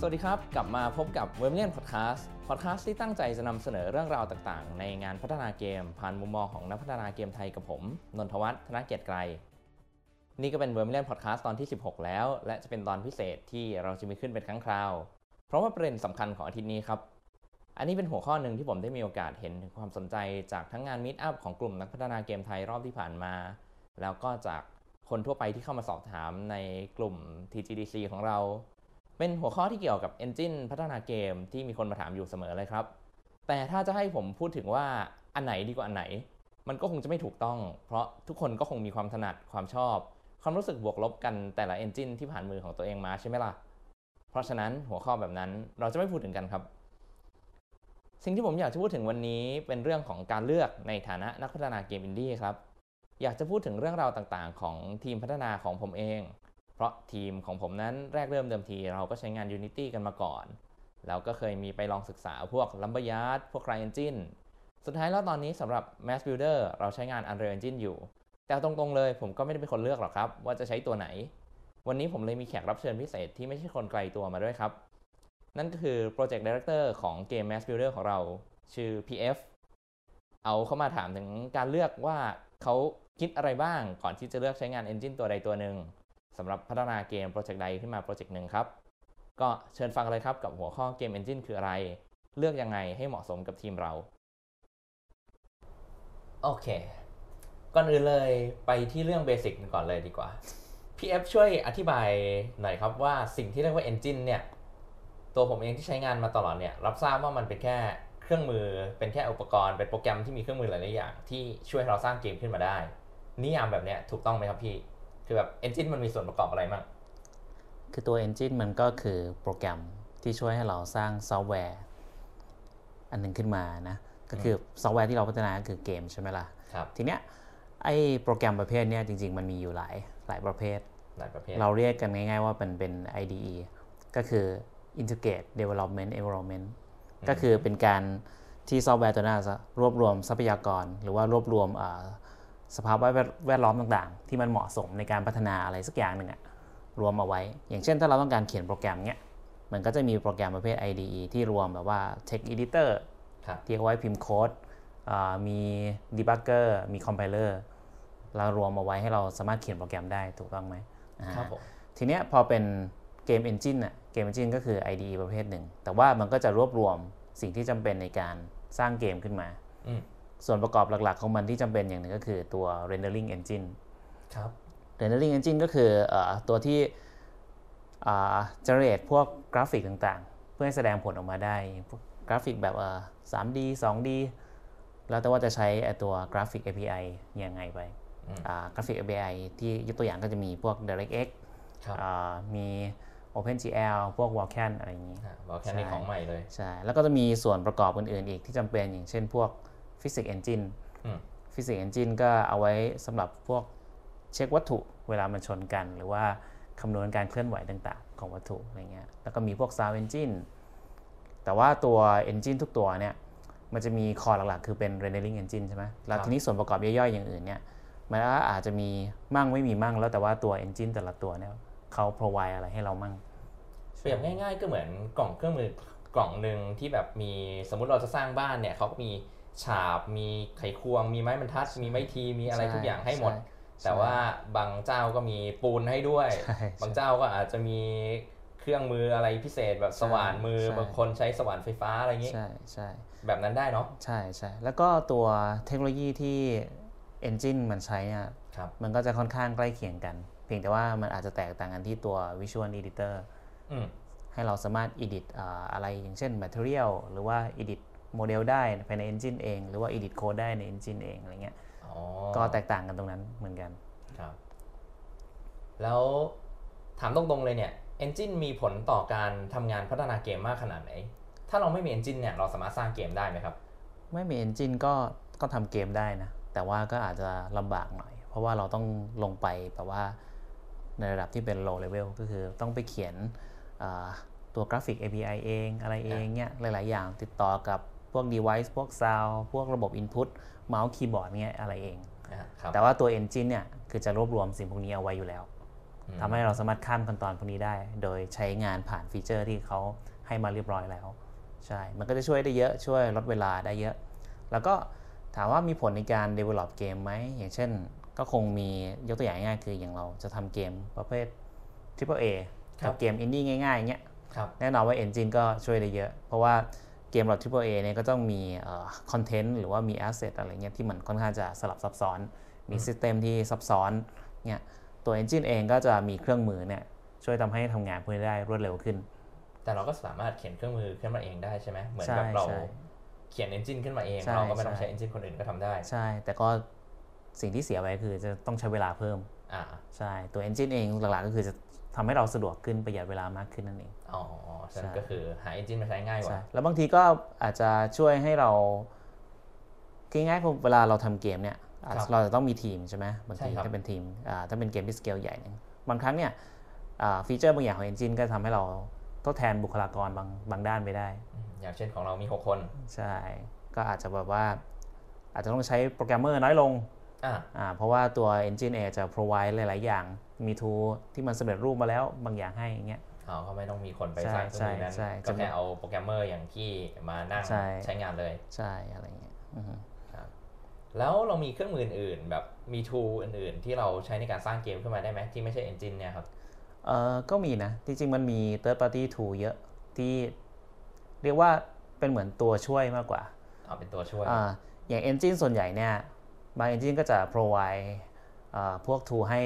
สวัสดีครับ กลับมาพบกับ w e b เ i a n Podcast Podcast ที่ตั้งใจจะนำเสนอเรื่องราวต่างๆ ในงานพัฒนาเกม ผ่านมุมมองของนักพัฒนาเกมไทยกับผม นนทวัฒน์ธนเกียรติไกร นี่ก็เป็น w e b เ i a n Podcast ตอนที่ 16 แล้ว และจะเป็นตอนพิเศษที่เราจะมีขึ้นเป็นครั้งคราว เพราะว่าประเด็นสำคัญของอาทิตย์นี้ครับ อันนี้เป็นหัวข้อหนึ่งที่ผมได้มีโอกาสเห็นถึงความสนใจจากทั้งงาน Meet Up ของกลุ่มนักพัฒนาเกมไทยรอบที่ผ่านมา แล้วก็จากคนทั่วไปที่เข้ามาสอบถามในกลุ่ม TGDC ของเรา เป็นหัวข้อที่เกี่ยวกับ Engine พัฒนาเกมที่มีคนมาถามอยู่เสมอเลยครับ แต่ถ้าจะให้ผมพูดถึงว่าอันไหนดีกว่าอันไหน มันก็คงจะไม่ถูกต้อง เพราะทุกคนก็คงมีความถนัดความชอบ ความรู้สึกบวกลบกันแต่ละ Engine ที่ผ่านมือของตัวเองมาใช่ไหมล่ะ เพราะฉะนั้นหัวข้อแบบนั้นเราจะไม่พูดถึงกันครับ สิ่งที่ผมอยากจะพูดถึงวันนี้เป็นเรื่องของการเลือกในฐานะนักพัฒนาเกมอินดี้ครับอยากจะพูดถึงเรื่องราวต่างๆ ของทีมพัฒนาของผมเอง เพราะทีมของผมนั้นแรกเริ่มเดิมทีเราก็ใช้งาน Unity กันมาก่อน แล้วก็เคยมีไปลองศึกษาพวก l u m b e r y a r d พวก CryEngine สุดท้ายแล้วตอนนี้สำหรับ Mass Builder เราใช้งาน Unreal Engine อยู่ แต่ตรงๆเลยผมก็ไม่ได้เป็นคนเลือกหรอกครับ ว่าจะใช้ตัวไหน วันนี้ผมเลยมีแขกรับเชิญพิเศษที่ไม่ใช่คนไกลตัวมาด้วยครับ นั่นก็คือ Project Director ของเกม Mass Builder ของเรา ชื่อ PF เอาเข้ามาถามถึงการเลือกว่าเขาคิดอะไรบ้างก่อนที่จะเลือกใช้งาน Engine ตัวใดตัวหนึ่ง สำหรับพัฒนาเกมโปรเจกต์ใดขึ้นมาโปรเจกต์หนึ่งครับ ก็เชิญฟังเลยครับกับหัวข้อเกม Engine คืออะไร เลือกยังไงให้เหมาะสมกับทีมเรา โอเค ก่อนอื่นเลยไปที่เรื่องเบสิกก่อนเลยดีกว่า PF ช่วยอธิบายหน่อยครับว่าสิ่งที่เรียกว่า Engine เนี่ย ตัวผมเองที่ใช้งานมาตลอดเนี่ย รับทราบว่ามันเป็นแค่เครื่องมือ เป็นแค่อุปกรณ์เป็นโปรแกรมที่มีเครื่องมือหลายๆอย่าง ที่ช่วยเราสร้างเกมขึ้นมาได้ นิยามแบบเนี้ยถูกต้องไหมครับพี่ คือแบบ Engine มันมีส่วนประกอบอะไรบ้างคือตัว Engine มันก็คือโปรแกรมที่ช่วยให้เราสร้างซอฟต์แวร์ อันหนึ่งขึ้นมานะ ก็คือซอฟต์แวร์ที่เราพัฒนาก็คือเกมใช่ไหมล่ะครับทีเนี้ยไอ้โปรแกรมประเภทเนี้ยจริง ๆ มันมีอยู่หลายหลายประเภทหลายประเภท เราเรียกกันง่าย ๆ ว่าเป็นเป็น IDE ก็คือ Integrate Development Environment ก็คือเป็นการที่ซอฟต์แวร์ตัวนั้นจะรวบรวมทรัพยากร หรือว่ารวบรวมอ่า สภาพแวดแวดล้อมต่างๆ ที่มันเหมาะสมในการพัฒนาอะไรสักอย่างหนึ่งอะรวมเอาไว้ อย่างเช่นถ้าเราต้องการเขียนโปรแกรมเนี้ยมันก็จะมีโปรแกรมประเภท IDE ที่รวมแบบว่า Text Editor ครับที่เอาไว้พิมพ์โค้ดอ่ามี Debugger มี Compiler เรารวมเอาไว้ให้เราสามารถเขียนโปรแกรมได้ถูกต้องไหมอ่าครับผมทีเนี้ยพอเป็นเกม Engine น่ะเกม Engine ก็คือ IDE ประเภทหนึ่ง แต่ว่ามันก็จะรวบรวมสิ่งที่จำเป็นในการสร้างเกมขึ้นมาอืม ส่วนประกอบหลักๆ ของมันที่จำเป็นอย่างหนึ่งก็คือตัว Rendering Engine ครับ Rendering Engine ก็คือเออตัวที่อ่า generate พวกกราฟิกต่างๆ เพื่อให้แสดงผลออกมาได้พวกกราฟิกแบบเอ่อ 3D 2D แล้วแต่ว่าจะใช้ไอ้ตัวกราฟิก API ยังไงไปอืมอ่ากราฟิก API ที่ยกตัวอย่างก็จะมีพวก DirectX ครับอ่ามี OpenGL พวก Vulkan อะไรอย่างนี้อะบอกแค่นี้ใช่ของใหม่เลย ใช่ แล้วก็จะมีส่วนประกอบอื่นๆอีกที่จำเป็นอย่างเช่นพวก Physics Engine อืม Physics Engine ก็เอาไว้สำหรับพวกเช็ควัตถุเวลามันชนกัน หรือว่าคำนวณการเคลื่อนไหวต่างๆ ของวัตถุอะไรเงี้ยแล้วก็มีพวก Sound Engine แต่ว่าตัว Engine ทุกตัวเนี่ยมันจะมีคอหลักๆ คือเป็น Rendering Engine ใช่ไหมแล้วทีนี้ส่วนประกอบย่อยๆ อย่างอื่นเนี่ย มันก็อาจจะมีมั่งไม่มีมั่งแล้วแต่ว่าตัว Engine แต่ละตัวเนี่ยเขา provide อะไรให้เรามั่ง เปรียบง่ายๆ ก็เหมือนกล่องเครื่องมือกล่องหนึ่งที่แบบมีสมมุติเราจะสร้างบ้านเนี่ยเขาก็มี ฉาบมีไขควง มีไม้บรรทัด มีไม้ทีมีอะไรใช่ทุกอย่างให้หมดใช่แต่ว่าบางเจ้าก็มีปูนให้ด้วยใช่บางเจ้าก็อาจจะมีเครื่องมืออะไรพิเศษแบบสว่านมือใช่บางคนใช้สว่านไฟฟ้าอะไรอย่างงี้ใช่ใช่แบบนั้นได้เนาะใช่ใช่แล้วก็ตัวเทคโนโลยีที่ Engine มันใช้เนี่ยครับมันก็จะค่อนข้างใกล้เคียงกัน เพียงแต่ว่ามันอาจจะแตกต่างกันที่ตัว Visual Editor อืมให้เราสามารถ edit อ่าอะไรอย่างเช่น Material หรือว่า edit โมเดลได้ภายใน Engine เอง หรือว่า edit code ได้ใน Engine เองอะไรเงี้ยอ๋อก็แตกต่างกันตรงนั้นเหมือนกันครับ แล้วถามตรงๆเลยเนี่ย Engine มีผลต่อการทำงานพัฒนาเกมมากขนาดไหน ถ้าเราไม่มี Engine เนี่ยเราสามารถสร้างเกมได้ไหมครับ ไม่มี Engine ก็ก็ทำเกมได้นะ แต่ว่าก็อาจจะลำบากหน่อย เพราะว่าเราต้องลงไปแบบว่าในระดับที่เป็น low level ก็คือต้องไปเขียนอ่าตัวกราฟิก API เองอะไรเองเนี่ยหลาย ๆ อย่างติดต่อกับ พวก device พวก sound พวกระบบ input เมาส์คีย์บอร์ดเนี่ยอะไรเองนะฮะครับแต่ว่าตัว engine เนี่ยคือจะรวบรวมสิ่งพวกนี้เอาไว้อยู่แล้วทำให้เราสามารถข้ามขั้นตอนพวกนี้ได้ โดยใช้งานผ่านฟีเจอร์ที่เขาให้มาเรียบร้อยแล้ว ใช่ มันก็จะช่วยได้เยอะ ช่วยลดเวลาได้เยอะ แล้วก็ถามว่ามีผลในการ develop เกมไหม อย่างเช่น ก็คงมียกตัวอย่างง่ายๆคืออย่างเราจะทำเกมประเภท Triple A ครักับเกมอินดี้ง่ายๆอย่างเงี้ยครับแน่นอนว่า Engine ก็ช่วยได้เยอะ เพราะว่า เกมเรา Triple A เนี่ยก็ต้องมีคอนเทนต์หรือว่ามี Asset อะไรเงี้ยที่มันค่อนข้างจะสลับซับซ้อน มี system ที่ซับซ้อนเนี่ยตัว Engine เองก็จะมีเครื่องมือเนี่ยช่วยทำให้ทำงานพวกนี้ได้รวดเร็วขึ้น แต่เราก็สามารถเขียนเครื่องมือขึ้นมาเองได้ใช่ไหมเหมือนใช่แบบเราใช่เขียน engine ขึ้นมาเองใช่เราก็ไม่ต้องใช่ใช้ engine คนอื่นก็ทำได้ ใช่ แต่ก็สิ่งที่เสียไปคือจะต้องใช้เวลาเพิ่มอ่าใช่ ตัว Engine เองหลักๆก็คือจะ ทำให้เราสะดวกขึ้นประหยัดเวลามากขึ้นนั่นเอง อ๋อฉะนั้นใช่ก็คือหา engine มาใช้ง่ายกว่าใช่แล้วบางทีก็อาจจะช่วยให้เราง่ายๆคือเวลาเราทำเกมเนี่ยอาจครับเราจะต้องมีทีมใช่ไหมบางทีใช่ครับถ้าเป็นทีมอ่าถ้าเป็นเกมที่สเกลใหญ่เนี่ยบางครั้งเนี่ยอ่าฟีเจอร์บางอย่างของ Engine ก็ทำให้เราทดแทนบุคลากรบางบางด้านไปได้อืมอย่างเช่นของเรามี 6 คน ใช่ ก็อาจจะแบบว่า อาจจะต้องใช้โปรแกรมเมอร์น้อยลงอ่าอ่าเพราะว่าตัว Engine เองจะ provide หลาย ๆ อย่าง มี tool ที่มันสำเร็จรูปมาแล้วบางอย่างให้อย่างเงี้ยอ๋อก็ไม่ต้องมีคนไปใช่สร้างเครื่องมือนั้นใช่ใช่ก็แค่เอาโปรแกรมเมอร์อย่างที่มานั่งใช่ใช้งานเลยใช่อะไรเงี้ยอือฮึแล้วเรามีเครื่องมืออื่นๆแบบมี tool อื่น ๆ ที่เราใช้ในการสร้างเกมขึ้นมาได้ไหมที่ไม่ใช่ engine เนี่ยครับเอ่อก็มีนะจริงๆมันมี third party tool เยอะที่เรียกว่าเป็นเหมือนตัวช่วยมากกว่าเอาเป็นตัวช่วยอ่าอย่าง Engine ส่วนใหญ่เนี่ยบาง Engine ก็จะ provide อ่าพวก tool ให้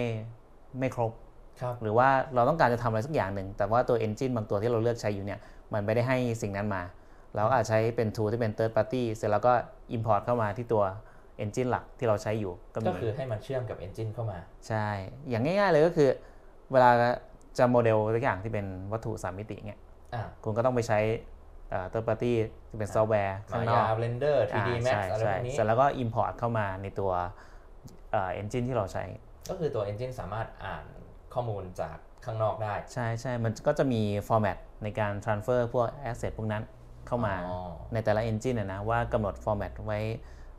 ไม่ครบครับหรือว่าเราต้องการจะทำอะไรสักอย่างหนึ่ง แต่ว่าตัว Engine บางตัวที่เราเลือกใช้อยู่เนี่ยมันไม่ได้ให้สิ่งนั้นมาเราอาจใช้เป็น tool ที่เป็น third party เสร็จแล้วก็ import เข้ามาที่ตัว Engine หลักที่เราใช้อยู่ก็มีก็คือให้มันเชื่อมกับ engine เข้ามา ใช่ อย่างง่ายๆเลยก็คือ เวลาจะโมเดลตัวอย่างที่เป็นวัตถุสามมิติเงี้ยอ่าคุณก็ต้องไปใช้เอ่อ third party ที่เป็นซอฟต์แวร์ข้างนมาอกยา Blender 3D อ่า Max ใช่อะไรใช่พวกนี้เสร็จแล้วก็ import เข้ามาในตัวเอ่อ engine ที่เราใช้ ก็คือตัว engine สามารถอ่านข้อมูลจากข้างนอกได้ ใช่ใช่มันก็จะมี format ในการ transfer พวก asset พวกนั้นเข้ามาอ๋อในแต่ละ engine นะนะว่ากำหนด format ไว้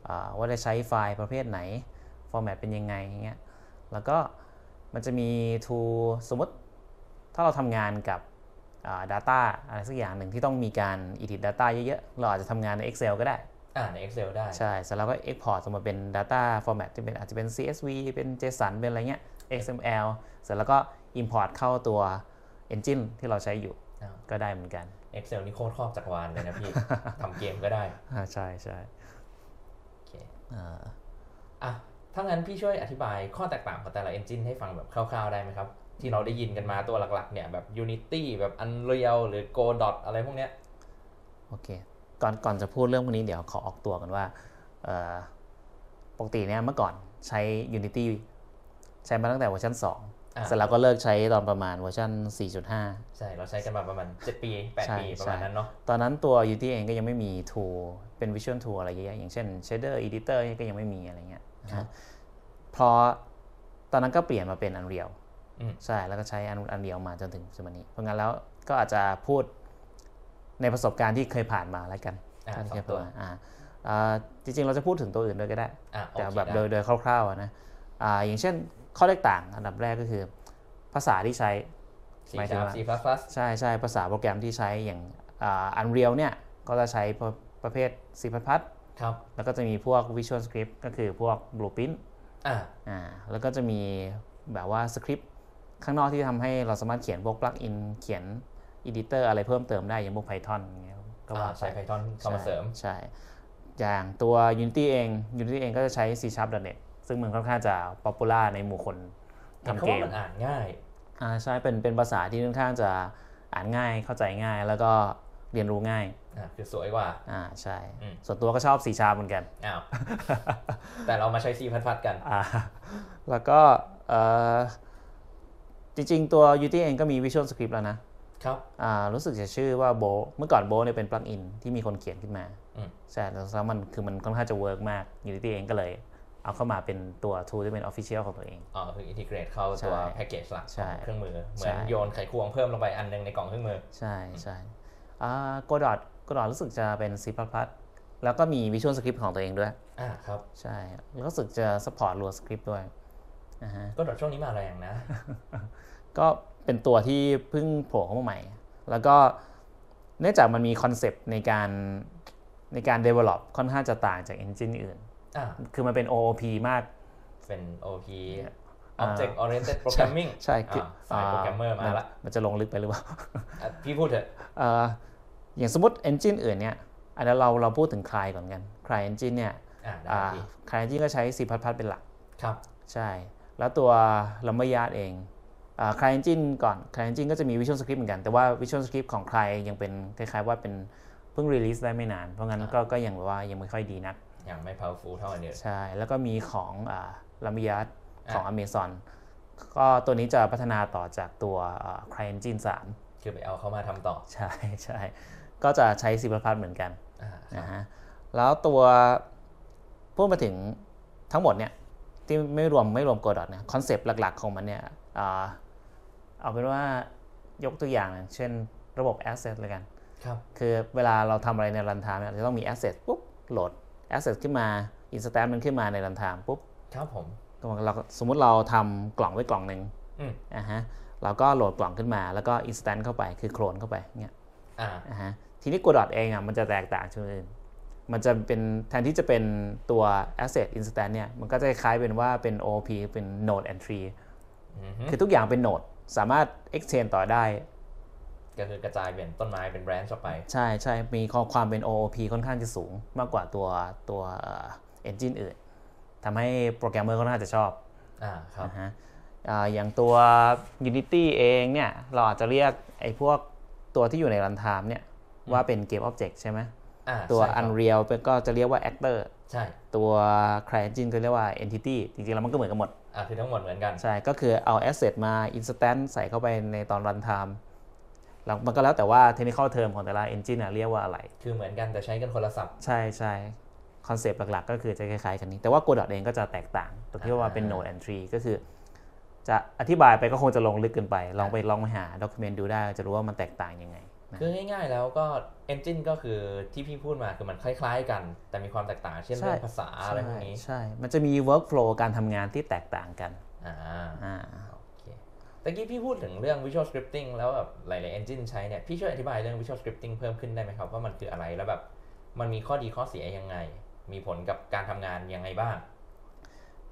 อ่าว่าจะใช้ไฟล์ประเภทไหน format เป็นยังไงอย่างเงี้ยแล้วก็มันจะมี tool สมมติถ้าเราทำงานกับอ่า data อะไรสักอย่างหนึ่งที่ต้องมีการ edit data เยอะๆ เราอาจจะทำงานใน Excel ก็ได้ อ่านใน Excel ได้ ใช่เสร็จแล้วก็ export ออกมาเป็น data format ที่เป็นอาจจะเป็น CSV เป็น JSON เป็นอะไรเงี้ย XML เสร็จแล้วก็ import เข้าตัว engine ที่เราใช้อยู่อ้าวก็ได้เหมือนกัน Excel นี่โคตรครอบจักรวาลเลยนะพี่ทำเกมก็ได้อ่าใช่ใช่โอเคอ่าอะถ้างั้นพี่ช่วยอธิบายข้อแตกต่างของแต่ละ engine ให้ฟังแบบคร่าวๆได้ไหมครับ ที่เราได้ยินกันมาตัวหลักๆเนี่ยแบบ Unity แบบ Unreal หรือ Godot อะไรพวกเนี้ยโอเค ก่อนก่อนจะพูดเรื่องพวกนี้เดี๋ยวขอออกตัวกันว่าเอ่อปกติเนี่ยเมื่อก่อนใช้ Unity ใช้มาตั้งแต่เวอร์ชันอ่า2เสร็จแล้วก็เลิกใช้ตอนประมาณเวอร์ชัน4.5 ใช่ เราใช้กันมาประมาณ 7 ปีใช่8ปี ประมาณใช่นั้นเนาะตอนนั้นตัว Unity เองก็ยังไม่มี tool เป็น Visual Tool อะไรเยอะแยะอย่างเช่น Shader Editor นี่ก็ยังไม่มีอะไรเงี้ยนะครัฮะบพอตอนนั้นก็เปลี่ยนมาเป็น Unreal อืมใช่ แล้วก็ใช้ Unreal มาจนถึงปัจจุบันนี้ เพราะงั้นแล้วก็อาจจะพูด ในประสบการณ์ที่เคยผ่านมาแล้วกันอะท่านสอเคยงตัวผ่านมาอ่าอ่าจริงๆ เราจะพูดถึงตัวอื่นด้วยก็ได้อะโอแต่เคแบบได้โดยโดยคร่าวๆอะนะอ่าอย่างเช่นข้อแตกต่างอันดับแรกก็คือ ภาษาที่ใช้ C หมายถึง Sharp ว่า C++ plus ใช่ใช่ภาษาโปรแกรมที่ใช้อย่างอ่า Unreal เนี่ยก็จะใช้ประประเภท C++ ครับแล้วก็จะมีพวก Visual Script ก็คือพวก Blueprint อะอ่าแล้วก็จะมีแบบว่าสคริปต์ข้างนอกที่ทำให้เราสามารถเขียนพวก plugin เขียน editor อะไรเพิ่มเติมได้อย่างพวก Python อย่างเงี้ยก็ว่าอะใช้ไป Python เข้ามาเสริมใช่อย่างตัว Unity เอง Unity เองก็จะใช้ C Sharp.net ซึ่งมันค่อนข้างจะ popular ในหมู่คนเห็นทำเขาเกว่ามมันอ่านง่ายอ่าใช่เป็นเป็นภาษาที่ค่อนข้างจะอ่านง่ายเข้าใจง่าย แล้วก็เรียนรู้ง่ายอะคือสวยกว่าอ่าใช่อืมส่วนตัวก็ชอบ C Sharp เหมือนกันอ้าวแต่เรามาใช้ C++ พัดๆกันอ่าแล้วก็เอ่อจริงๆ ตัว Unity เองก็มี Visual Script แล้วนะ ครับอ่ารู้สึกจะชื่อว่าโบเมื่อก่อนโบเนี่ยเป็นปลั๊กอินที่มีคนเขียนขึ้นมาอืมใช่แล้วมันคือมันค่อนข้างจะ work มาก Unity เองก็เลยเอาเข้ามาเป็นตัว tool ที่เป็น Official ของตัวเอง อ๋อ คือ integrate เข้าใช่ตัวแพ็กเกจหลักใช่ของเครื่องมือ ใช่เหมือนโยนไขควงเพิ่มลงไปอันหนึ่งในกล่องเครื่องมือ ใช่ใช่อ่า Godot Godot รู้สึกจะเป็น C++ แล้วก็มี Visual Script ของตัวเองด้วย อ่าครับ ใช่ แล้วก็รู้สึกจะ support Lua script ด้วยนะฮะ Godot ช่วงนี้มาแรงนะ ก็ เป็นตัวที่เพิ่งโผล่เข้ามาใหม่ แล้วก็เนื่องจากมันมีคอนเซปต์ในการในการ develop ค่อนข้างจะต่างจาก engine อื่นอ่าคือมันเป็น OOP มาก เป็น OP Object Oriented Programming ใช่คืออ่าสายโปรแกรมเมอร์มาละมันจะลงลึกไปหรือเปล่าอะพี่พูดเถอะเอ่ออย่างสมมติ engine อื่นเนี่ย อันนี้นเราเราพูดถึง Cry ก่อนกัน Cry engine เนี่ยอ่าได้อ่าพี่ Cry engine ก็ใช้ C++ เป็นหลัก ครับ ใช่ แล้วตัว l u m b e r y a r d เอง อ่า Cry engine ก่อน Cry engine ก็จะมี Visual Script เหมือนกัน แต่ว่า Visual Script ของ Cry ยังเป็นคล้ายๆว่าเป็นเพิ่ง release ได้ไม่นาน เพราะงั้นก็ก็ยังแบบว่ายังไม่ค่อยดีนักอย่างไม่ powerful เท่าอันเดียวใช่ แล้วก็มีของอ่า l u m b e r y a r d อ่าของ Amazon ก็ตัวนี้จะพัฒนาต่อจากตัวอ่า Cry engine 3คือไปเอาเข้ามาทำต่อ ใช่ใช่ก็จะใช้ C++ เหมือนกันอ่านะฮะแล้วตัวพูดมาถึงทั้งหมดเนี่ยที่ไม่รวมไม่รวมโกดอทเนี่ยคอนเซปต์หลักๆของมันเนี่ยอ่า เอาเป็นว่ายกตัวอย่าง เช่นระบบ Asset เลยกันครับคือเวลาเราทำอะไรในรันไทม์เนี่ยจะต้องมี Asset ปุ๊บโหลด Asset ขึ้นมา Instance มันขึ้นมาในรันไทม์ปุ๊บครับผมเราสมมุติเราทำกล่องไว้กล่องหนึ่งอืมอะฮะเราก็โหลดกล่องขึ้นมาแล้วก็ Instance เข้าไปคือโคลนเข้าไปเงี้ยอ่าอ่าฮะทีนี้ Godot เองอะมันจะแตกต่างจากอื่นมันจะเป็นแทนที่จะเป็นตัว asset instance เนี่ย มันก็จะคล้ายเป็นว่าเป็น OOP เป็น node entry อือฮึคือทุกอย่างเป็น node สามารถ extend ต่อได้ ก็คือกระจายเป็นต้นไม้เป็นแบรนด์ออกไป ใช่ใช่มีความเป็น OOP ค่อนข้างจะสูงมากกว่าตัวตัวเอ่อ engine อื่นทำให้โปรแกรมเมอร์ค่อนข้างจะชอบอ่าครับนะฮะอ่าอย่างตัว Unity เองเนี่ยเราอาจจะเรียกไอ้พวกตัวที่อยู่ใน runtime เนี่ยว่าเป็น Game Object ใช่ไหมอ่าตัวใช่ครับ Unreal เป็นก็จะเรียกว่า Actor ใช่ ตัว CryEngine ก็เรียกว่า Entity จริงๆแล้วมันก็เหมือนกันหมด อ่าคือทั้งหมดเหมือนกัน ใช่ ก็คือเอา Asset มา Instance ใส่เข้าไปในตอน Runtime แล้วมันก็แล้วแต่ว่า Technical Term ของแต่ละ Engine อะเรียกว่าอะไร คือเหมือนกันแต่ใช้กันคนละศัพท์ ใช่ใช่คอนเซปต์หลักๆ ก็คือจะคล้ายๆกันนี้ แต่ว่า Godot เองก็จะแตกต่างตรงที่ว่าเป็นอ่า Node Entry ก็คือ จะอธิบายไปก็คงจะลงลึกเกินไป ลองไปลองไปหา document ดูได้จะรู้ว่ามันแตกต่างยังไงนะ คือง่ายๆแล้วก็ engine ก็คือที่พี่พูดมาคือมันคล้ายๆกัน แต่มีความแตกต่าง เช่นเรื่องภาษาอะไรพวกนี้ใช่ มันจะมี workflow การทำงานที่แตกต่างกันอ่าอ่าโอเคตะกี้พี่พูดถึงเรื่อง visual scripting แล้วแบบหลายๆ engine ใช้เนี่ย พี่ช่วยอธิบายเรื่อง visual scripting เพิ่มขึ้นได้ไหมครับ ว่ามันคืออะไรแล้วแบบมันมีข้อดีข้อเสียยังไง มีผลกับการทำงานยังไงบ้าง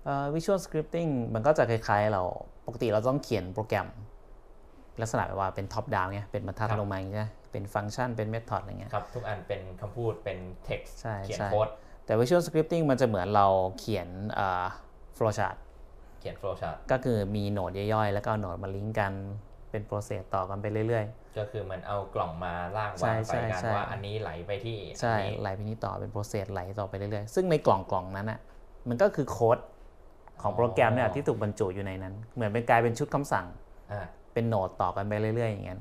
เอ่อ Visual Scripting มันก็จะคล้ายๆเราปกติเราต้องเขียนโปรแกรม ลักษณะแบบว่าเป็น top down ไงเป็นบรรทัดครับลงมาอย่างเงี้ยเป็นฟังก์ชันเป็น method อะไรเงี้ยครับทุกอันเป็นคำพูดเป็น text ใช่เขียนใช่โค้ดแต่ Visual Scripting มันจะเหมือนเราเขียนเอ่อ flowchart เขียน flow chart ก็คือมี node ย่อยๆ แล้วก็เอา node มาลิงก์กันเป็น process ต่อกันไปเรื่อยก็คือเหมือนเอากล่องมาลากใช่วางไปใช่กันใช่ว่าอันนี้ไหลไปที่ๆใช่อันนี้ไหลไปนี้ต่อเป็น process ไหลต่อไปเรื่อยๆ ซึ่งในกล่องกล่องนั้นอะมันก็คือโค้ดของโปรแกรมเนี่ยที่ถูกบรรจุอยู่ในนั้น เหมือนเป็นกลายเป็นชุดคำสั่งอ่า เป็นโหนดต่อกันไปเรื่อยๆอย่างเงี้ย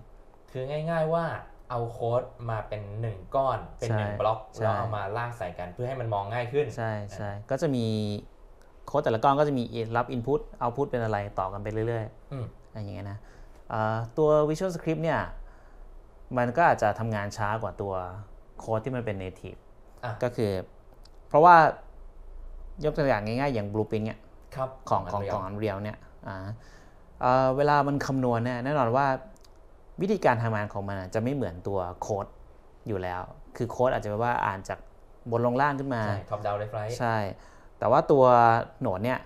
คือง่าย ๆว่าเอาโค้ดมาเป็นหนึ่งก้อนเป็นหนึ่งใช่บล็อกใช่แล้วเอามาลากใส่กันเพื่อให้มันมองง่ายขึ้น ใช่ใช่ก็จะมีโค้ดแต่ละก้อนก็จะมีรับ Input Output เป็นอะไรต่อกันไปเรื่อยอืมๆอะไรอย่างเงี้ยนะอ่าตัว Visual Script เนี่ย มันก็อาจจะทำงานช้ากว่าตัวโค้ดที่มันเป็น native อะก็คือ เพราะว่ายกตัวอย่างง่ายๆ อย่าง Blueprint เนี่ยครับของของ Unreal ของ Unreal เนี่ยอ่า เอ่อเวลามันคำนวณเนี่ยแน่นอนว่าวิธีการทำงานของมันอะจะไม่เหมือนตัวโค้ดอยู่แล้ว คือโค้ดอาจจะแปลว่าอ่านจากบนลงล่างขึ้นมา ใช่ top down left right ใช่ แต่ว่าตัวโหนดเนี่ย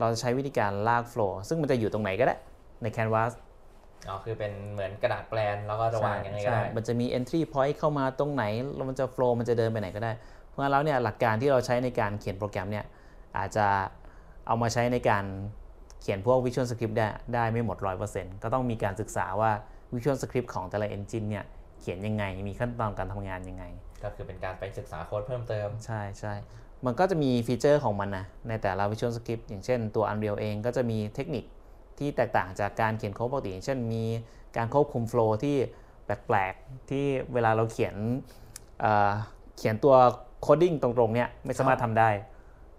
เราจะใช้วิธีการลากโฟล์ซึ่งมันจะอยู่ตรงไหนก็ได้ใน Canvas อ๋อ คือเป็นเหมือนกระดาษแปลนแล้วก็จะวางยังไงก็ได้ใช่มันจะมี entry point เข้ามาตรงไหน แล้วมันจะ flow มันจะเดินไปไหนก็ได้ เพราะฉะนั้นแล้วเนี่ยหลักการที่เราใช้ในการเขียนโปรแกรมเนี่ยอาจจะเอามาใช้ในการ เขียนพวก Visual Script ได้ได้ไม่หมด 100%ก็ต้องมีการศึกษาว่า Visual Script ของแต่ละ engine เนี่ยเขียนยังไง มีขั้นตอนการทำงานยังไง ก็คือเป็นการไปศึกษาโค้ดเพิ่มเติม ใช่ใช่มันก็จะมีฟีเจอร์ของมันนะ ในแต่ละ Visual Script อย่างเช่นตัว Unreal เองก็จะมีเทคนิคที่แตกต่างจากการเขียนโค้ดปกติอย่างเช่น มีการควบคุม flow ที่แปลกๆ ที่เวลาเราเขียนเอ่อเขียนตัว coding ตรงๆเนี่ยไม่สามารถทำได้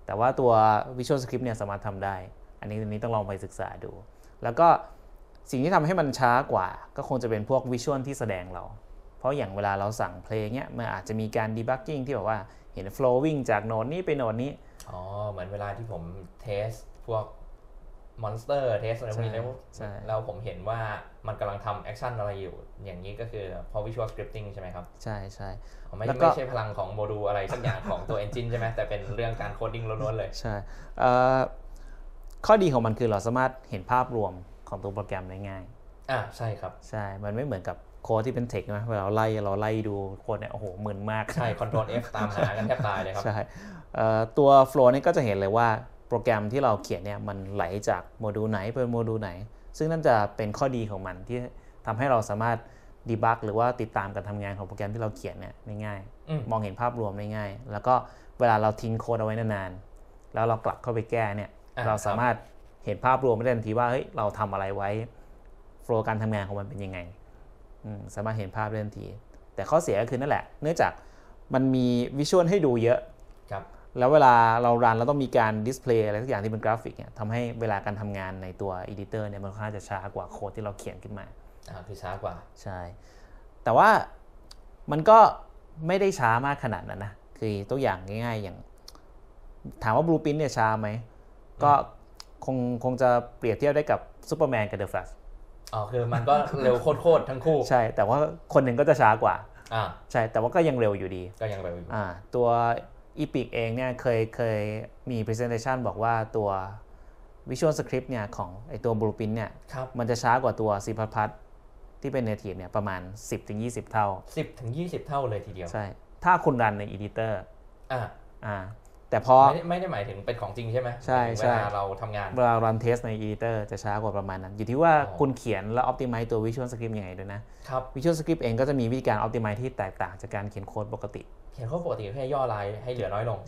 แต่ว่าตัว Visual Script เนี่ยสามารถทำได้ อันนี้อันนี้ต้องลองไปศึกษาดู แล้วก็สิ่งที่ทำให้มันช้ากว่า ก็คงจะเป็นพวก visual ที่แสดงเรา เพราะอย่างเวลาเราสั่ง play เนี่ยมันอาจจะมีการ debugging ที่แบบว่าเห็น flowing จาก node นี้ไป node นี้อ๋อเหมือนเวลาที่ผม test พวกมอนสเตอร์ test อะไรพวกนี้ใช่แล้วใช่แล้วผมเห็นว่ามันกำลังทำ action อะไรอยู่ อย่างนี้ก็คือพอ Visual Scripting ใช่ไหมครับ ใช่ใช่อ๋อไม่แล้วก็ไม่ใช่พลังของโมดูลอะไรสักอย่างของตัว Engine ใช่ไหมแต่เป็นเรื่องการ coding ล้วนๆเลย ใช่เอ่อ ข้อดีของมันคือเราสามารถเห็นภาพรวมของตัวโปรแกรมได้ง่าย อ่าใช่ครับ ใช่ มันไม่เหมือนกับโค้ดที่เป็นเทคนะเวลาเราไล่เราไล่ดูโค้ดเนี่ยโอ้โหมึนมาก ใช่ Control F ตามหากันแทบตายเลยครับ ใช่เอ่อตัว Flow นี่ก็จะเห็นเลยว่าโปรแกรมที่เราเขียนเนี่ยมันไหลจากโมดูลไหนเป็นโมดูลไหน ซึ่งนั่นจะเป็นข้อดีของมันที่ทำให้เราสามารถดีบักหรือว่าติดตามการทำงานของโปรแกรมที่เราเขียนเนี่ยได้ง่ายอืมมองเห็นภาพรวมได้ง่าย แล้วก็เวลาเราทิ้งโค้ดเอาไว้นานๆแล้วเรากลับเข้าไปแก้เนี่ยอ่า เราสามารถเห็นภาพรวมได้ทันทีว่าเฮ้ยเราทำอะไรไว้flow การทำงานของมันเป็นยังไงอืมสามารถเห็นภาพได้ทันที แต่ข้อเสียก็คือนั่นแหละ เนื่องจากมันมี visual ให้ดูเยอะครับแล้วเวลาเรา run เราต้องมีการ display อะไรทุกอย่างที่เป็นกราฟิกเนี่ยทำให้เวลาการทำงานในตัว editor เนี่ยมันค่อนข้างจะช้ากว่าโค้ดที่เราเขียนขึ้นมาอ่าคือช้ากว่าใช่แต่ว่ามันก็ไม่ได้ช้ามากขนาดนั้นนะคือตัวอย่างง่ายๆอย่าง ถามว่า Blueprint เนี่ยช้าไหม ก็คงคงจะเปรียบเทียบได้กับซูเปอร์แมนกับ The Flashอ๋อคือมันก็เร็วโคตรๆทั้งคู่ ใช่ แต่ว่าคนหนึ่งก็จะช้ากว่าอ่าใช่แต่ว่าก็ยังเร็วอยู่ดีก็ยังเร็วอยู่อ่าตัว Epic เองเนี่ยเคยเคยมี presentation บอกว่าตัว Visual Script เนี่ยของไอตัว Blueprint เนี่ยครับมันจะช้ากว่าตัว C++ ที่เป็น native เนี่ยประมาณ 10-20 เท่าสิบถึงยี่สิบเท่าเลยทีเดียว ใช่ ถ้าคุณรันใน editor อ่าอ่า แต่พอไม่ได้ไม่ได้หมายถึงเป็นของจริงใช่ไหมใช่หมายถึงใช่เวลาเราทำงานเวลา run test ใน editor จะช้ากว่าประมาณนั้น อยู่ที่ว่าอ๋อคุณเขียนแล้ว optimize ตัว Visual Script ยังไงด้วยนะครับ Visual Script เองก็จะมีวิธีการ optimize ที่แตกต่างจากการเขียนโค้ดปกติ เขียนข้อปกติแค่ย่อลายให้เหลือน้อยลง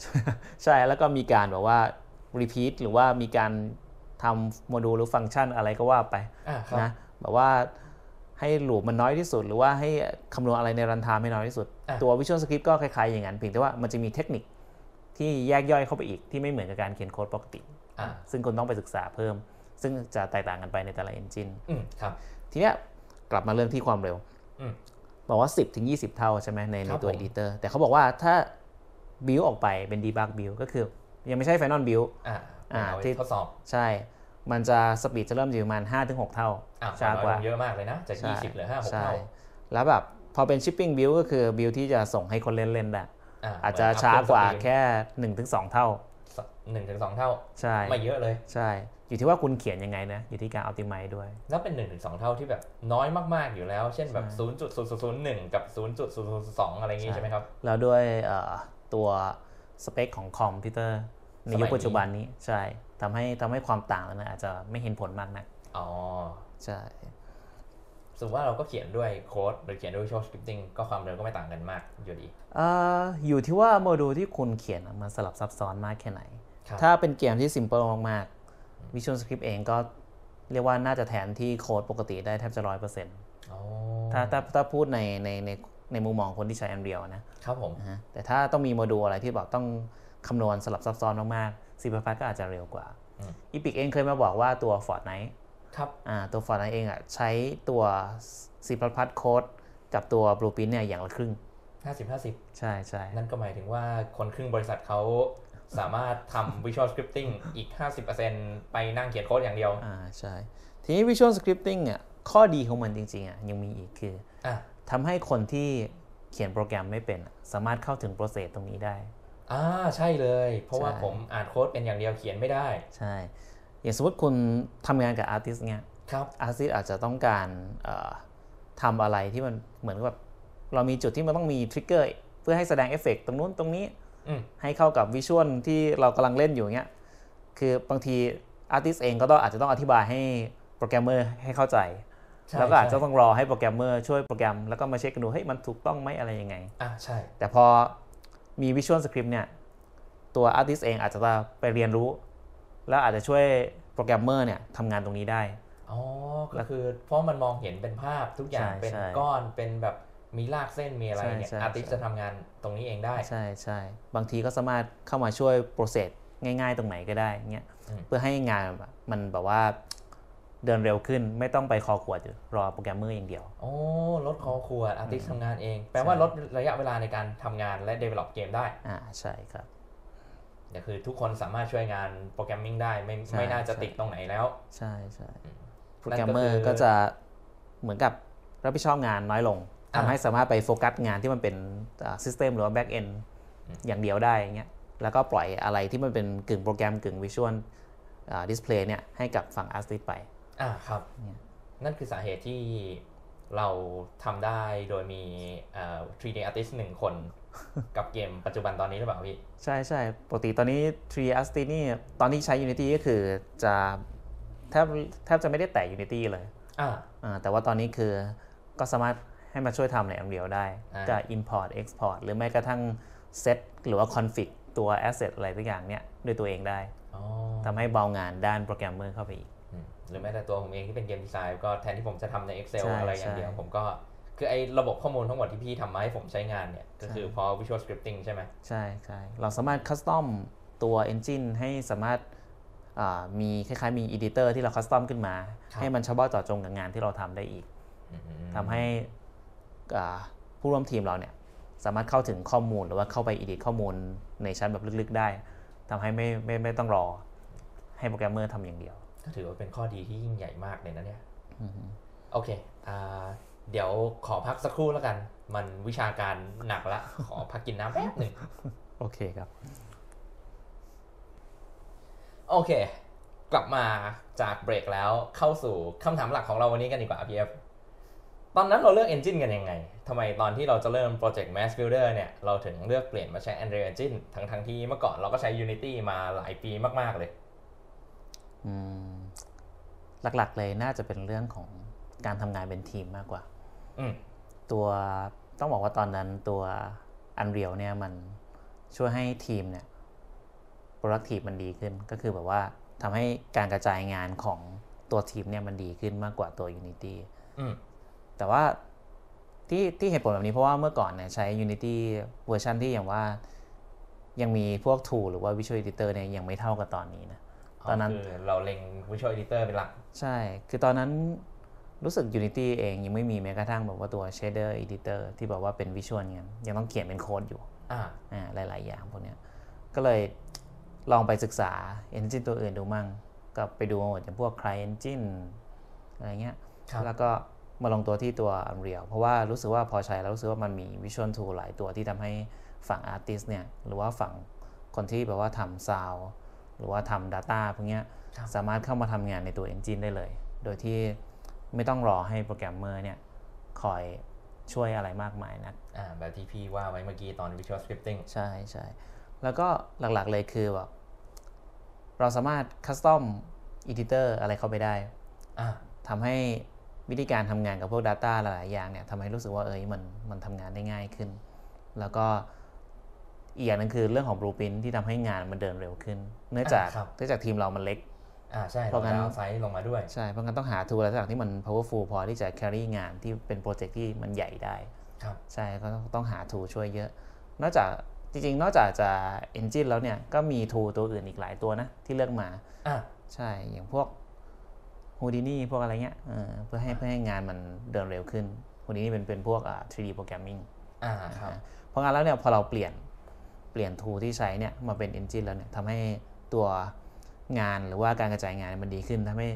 ใช่แล้วก็มีการแบบว่า repeat หรือว่ามีการทำโมดูลหรือฟังก์ชันอะไรก็ว่าไปอ่าครับนะแบบว่าให้หลูปมันน้อยที่สุด หรือว่าให้คำนวณอะไรในรันไทม์ให้น้อยที่สุดอะตัว Visual Script ก็คล้ายๆอย่างนั้นเพียงแต่ว่ามันจะมีเทคนิค ที่แยกย่อยเข้าไปอีกที่ไม่เหมือนกับการเขียนโค้ดปกติอ่าซึ่งคุณต้องไปศึกษาเพิ่ม ซึ่งจะแตกต่างกันไปในแต่ละ engine อืมครับทีเนี้ยกลับมาเรื่องที่ความเร็วอืมบอกว่า 10 ถึง 20 เท่าใช่ไหมในคในรับตัวผม editor แต่เขาบอกว่าถ้า build ออกไปเป็น debug build ก็คือยังไม่ใช่ final build อ่าอ่าเอาไว้ที่ทดสอบใช่ มันจะสปีดจะเริ่มอยู่ประมาณ 5-6 เท่าอ่าช้ากว่าน้อยลงเยอะมากเลยนะ จากใช่ยี่สิบเหลือห้าหกใช่เท่า แล้วแบบพอเป็น shipping build ก็คือ build ที่จะส่งให้คนเล่นเล่นได้ อ่าอาจจะช้ากว่าแค่ 1-2 เท่าหนึ่งถึงสองเท่า ใช่ไม่เยอะเลย ใช่ อยู่ที่ว่าคุณเขียนยังไงนะ อยู่ที่การ optimize ด้วย แล้วเป็น1นถึงสเท่าที่แบบน้อยมาก ๆ อยู่แล้ว เช่นแบบ 0.0001 กับ 0.002 อะไรอย่างงี้ใช่ไหมครับ แล้วด้วยเอ่อตัวสเปคของคอมพิวเตอร์ในยุคปัจจุบันนี้ใช่ทำให้ทำให้ความต่างนั้นอาจจะไม่เห็นผลมากนักอ๋อ ใช่ส มมติว่าเราก็เขียนด้วยโค้ดหรือเขียนด้วย Visual Scripting ก็ความเร็วก็ไม่ต่างกันมากอยู่ดีเอ่ออยู่ที่ว่าโมดูลที่คุณเขียนอะมันสลับซับซ้อนมากแค่ไหนครับถ้าเป็นเกมที่ simple มากๆ Visual Script เองก็เรียกว่าน่าจะแทนที่โค้ดปกติได้แทบจะร้อยเปอร์เซ็นต์อ๋อถ้าถ้าถ้าพูดในในในในมุมมองคนที่ใช้ Unreal นะครับผมนะฮะแต่ถ้าต้องมีโมดูลอะไรที่แบบต้องคำนวณสลับซับซ้อนมากๆ C++ ก็อาจจะเร็วกว่าอืม Epic เองเคยมาบอกว่าตัว Fortnite ครับอ่าตัว Fortnite เองอะใช้ตัว C++ โค้ดกับตัว Blueprint เนี่ยอย่างละครึ่ง 50 50 ใช่ใช่นั่นก็หมายถึงว่าคนครึ่งบริษัทเขาสามารถทำ Visual Scripting อีก 50%ไปนั่งเขียนโค้ดอย่างเดียว อ่าใช่ ทีนี้ Visual Scripting อะข้อดีของมันจริงๆอะยังมีอีกคืออะทำให้คนที่เขียนโปรแกรมไม่เป็นอะสามารถเข้าถึง process ตรงนี้ได้ อ่าใช่เลย เพราะว่าใช่ผมอ่านโค้ดเป็นอย่างเดียวเขียนไม่ได้ ใช่ อย่างสมมติคุณทำงานกับ artist เนี่ยครับ artist อาจจะต้องการเอ่อทำอะไรที่มันเหมือนกับแบบเรามีจุดที่มันต้องมี trigger เพื่อให้แสดงเอฟเฟกต์ตรงนู้นตรงนี้อืมให้เข้ากับ visual ที่เรากำลังเล่นอยู่เงี้ยคือบางที artist เองก็ต้องอาจจะต้องอธิบายให้โปรแกรมเมอร์ให้เข้าใจใช่แล้วก็อาจจะใช่ต้องรอให้โปรแกรมเมอร์ช่วยโปรแกรมแล้วก็มาเช็คกันดูเฮ้ยมันถูกต้องไหมอะไรยังไงอะใช่ แต่พอมี visual script เนี่ยตัว artist เองอาจจะไปเรียนรู้ แล้วอาจจะช่วยโปรแกรมเมอร์เนี่ยทำงานตรงนี้ได้ อ๋อ ก็คือเพราะมันมองเห็นเป็นภาพทุกอย่างใช่เป็นใช่ก้อนเป็นแบบมีลากเส้นมีอะไรเนี่ยใช่ใช่ อาร์ติสใช่จะทำงานตรงนี้เองได้ ใช่ใช่บางทีก็สามารถเข้ามาช่วย process ง่ายๆ ตรงไหนก็ได้เงี้ยอืม เพื่อให้งานมันแบบว่าเดินเร็วขึ้นไม่ต้องไปคอขวดอยู่รอโปรแกรมเมอร์อย่างเดียว โอ้ลดคอขวด artist ทำงานเอง แปลว่าลดระยะเวลาในการทำงานและ develop เกมได้ อ่าใช่ครับ เดี๋ยวคือทุกคนสามารถช่วยงาน programming ได้ไม่ใช่ไม่น่าจะใช่ติดตรงไหนแล้ว ใช่ใช่นั่นก็คือโปรแกรมเมอร์ก็จะเหมือนกับรับผิดชอบงานน้อยลงอ่าทำให้สามารถไปโฟกัสงานที่มันเป็น system หรือว่า back-end อย่างเดียวได้อย่างเงี้ยแล้วก็ปล่อยอะไรที่มันเป็นกึ่งโปรแกรมกึ่ง visual display เนี่ยให้กับฝั่ง artist ไป อ่าครับเนี่ยนั่นคือสาเหตุที่เราทำได้โดยมีเอ่อ 3D artist หนึ่งคน กับเกมปัจจุบันตอนนี้หรือเปล่าพี่ ใช่ใช่ปกติตอนนี้3 a s t i นี่ตอนที่ใช้ Unity ก็คือจะแทบแทบจะไม่ได้แตะ Unity เลยอ่าอ่าแต่ว่าตอนนี้คือก็สามารถให้มาช่วยทำใน Unreal ได้อ่าจะ import export หรือแม้กระทั่ง set หรือว่า config ตัว asset อะไรทุกอย่างเนี่ยด้วยตัวเองได้อ๋อทำให้เบางานด้านโปรแกรมเมอร์เข้าไปอีกอืมหรือแม้แต่ตัวผมเองที่เป็นเกมดีไซน์ก็แทนที่ผมจะทำใน Excel ใช่อะไรอย่างเดียวใช่ผมก็ คือไอ้ระบบข้อมูลทั้งหมดที่พี่ทำมาให้ผมใช้งานเนี่ย ก็คือพอ Visual Scripting ใช่ไหมใช่ใช่เราสามารถ custom ตัว engine ให้สามารถอ่ามีคล้ายๆมี editor ที่เรา custom ขึ้นมา ให้มันเฉพาะเจาะจงกับงานที่เราทำได้อีกอืมทำให้อ่าผู้ร่วมทีมเราเนี่ยสามารถเข้าถึงข้อมูลหรือว่าเข้าไป edit ข้อมูลในชั้นแบบลึกๆได้ทำให้ไม่ไม่ไม่ต้องรอให้โปรแกรมเมอร์ทำอย่างเดียวก็ถือว่าเป็นข้อดีที่ยิ่งใหญ่มากเลยนะเนี่ยโอเคอ่า เดี๋ยวขอพักสักครู่แล้วกัน มันวิชาการหนักละ ขอพักกินน้ำแป๊บหนึ่งโอเคครับ โอเค กลับมาจากเบรกแล้วเข้าสู่คำถามหลักของเราวันนี้กันดีกว่าพี่เอฟตอนนั้นเราเลือก Engine กันยังไงทำไมตอนที่เราจะเริ่มโปรเจกต์ Mass Builder เนี่ย เราถึงเลือกเปลี่ยนมาใช้ Unreal Engine ทั้งทั้งๆที่เมื่อก่อนเราก็ใช้ Unity มาหลายปีมาก ๆ เลยอืมหลัก ๆ เลยน่าจะเป็นเรื่องของการทำงานเป็นทีมมากกว่าอืม ตัวต้องบอกว่าตอนนั้นตัว Unreal เนี่ยมันช่วยให้ทีมเนี่ย productive มันดีขึ้น ก็คือแบบว่าทำให้การกระจายงานของตัวทีมเนี่ยมันดีขึ้นมากกว่าตัว Unity อืมแต่ว่าที่ที่เหตุผลแบบนี้เพราะว่าเมื่อก่อนเนี่ยใช้ Unity เวอร์ชันที่อย่างว่ายังมีพวก tool หรือว่า Visual Editor เนี่ยยังไม่เท่ากับตอนนี้นะตอนนั้นคือเราเล็ง Visual Editor เป็นหลัก ใช่ คือตอนนั้น รู้สึก Unity เองยังไม่มีแม้กระทั่งแบบว่าตัว shader editor ที่บอกว่าเป็นวิชวลเงี้ยยังต้องเขียนเป็นโค้ดอยู่อ่าอ่าหลาย ๆ อย่างพวกเนี้ยก็เลยลองไปศึกษา engine ตัวอื่นดูมั่ง ก็ไปดูมาหมดอย่างพวก Cry Engine อะไรเงี้ยครับแล้วก็มาลงตัวที่ตัว Unreal เพราะว่ารู้สึกว่าพอใช้แล้วรู้สึกว่ามันมี Visual Tool หลายตัวที่ทำให้ฝั่ง Artist เนี่ยหรือว่าฝั่งคนที่แบบว่าทำ Sound หรือว่าทำ Data พวกเนี้ยครับสามารถเข้ามาทำงานในตัว Engine ได้เลย โดยที่ ไม่ต้องรอให้โปรแกรมเมอร์เนี่ยคอยช่วยอะไรมากมายนักอ่าแบบที่พี่ว่าไว้เมื่อกี้ตอน Visual Scripting ใช่ใช่แล้วก็หลักๆเลยคือแบบเราสามารถ custom editor อะไรเข้าไปได้อ่าทำให้วิธีการทำงานกับพวก Data หลายๆอย่างเนี่ยทำให้รู้สึกว่าเอ้ยมันมันทำงานได้ง่ายขึ้น แล้วก็อีกอย่างหนึ่งคือเรื่องของ Blueprint ที่ทำให้งานมันเดินเร็วขึ้น เนื่องจากอ่าครับเนื่องจากทีมเรามันเล็ก อ่าใช่เพเราราะงั้นเราจะเอาไซส์ลงมาด้วยใช่เพราะงั้นต้องหาทูอะไรสักอย่างที่มัน powerful พอที่จะ carry งานที่เป็นโปรเจกต์ที่มันใหญ่ได้ครับใช่ก็ต้องต้องหาทูช่วยเยอะ นอกจากจริงๆ นอกจากจะ engine แล้วเนี่ยก็มีทูตัวอื่นอีกหลายตัวนะที่เลือกมาอ่าใช่อย่างพวก Houdini พวกอะไรเงี้ยเออเพื่อให้เพื่อให้งานมันเดินเร็วขึ้น Houdini เป็นเป็นพวกอ่า 3D programming อ่าครับเพราะงั้นแล้วเนี่ยพอเราเปลี่ยนเปลี่ยนทูที่ใช้เนี่ยมาเป็น engine แล้วเนี่ยทำให้ตัว งานหรือว่าการกระจายงานมันดีขึ้นทำให้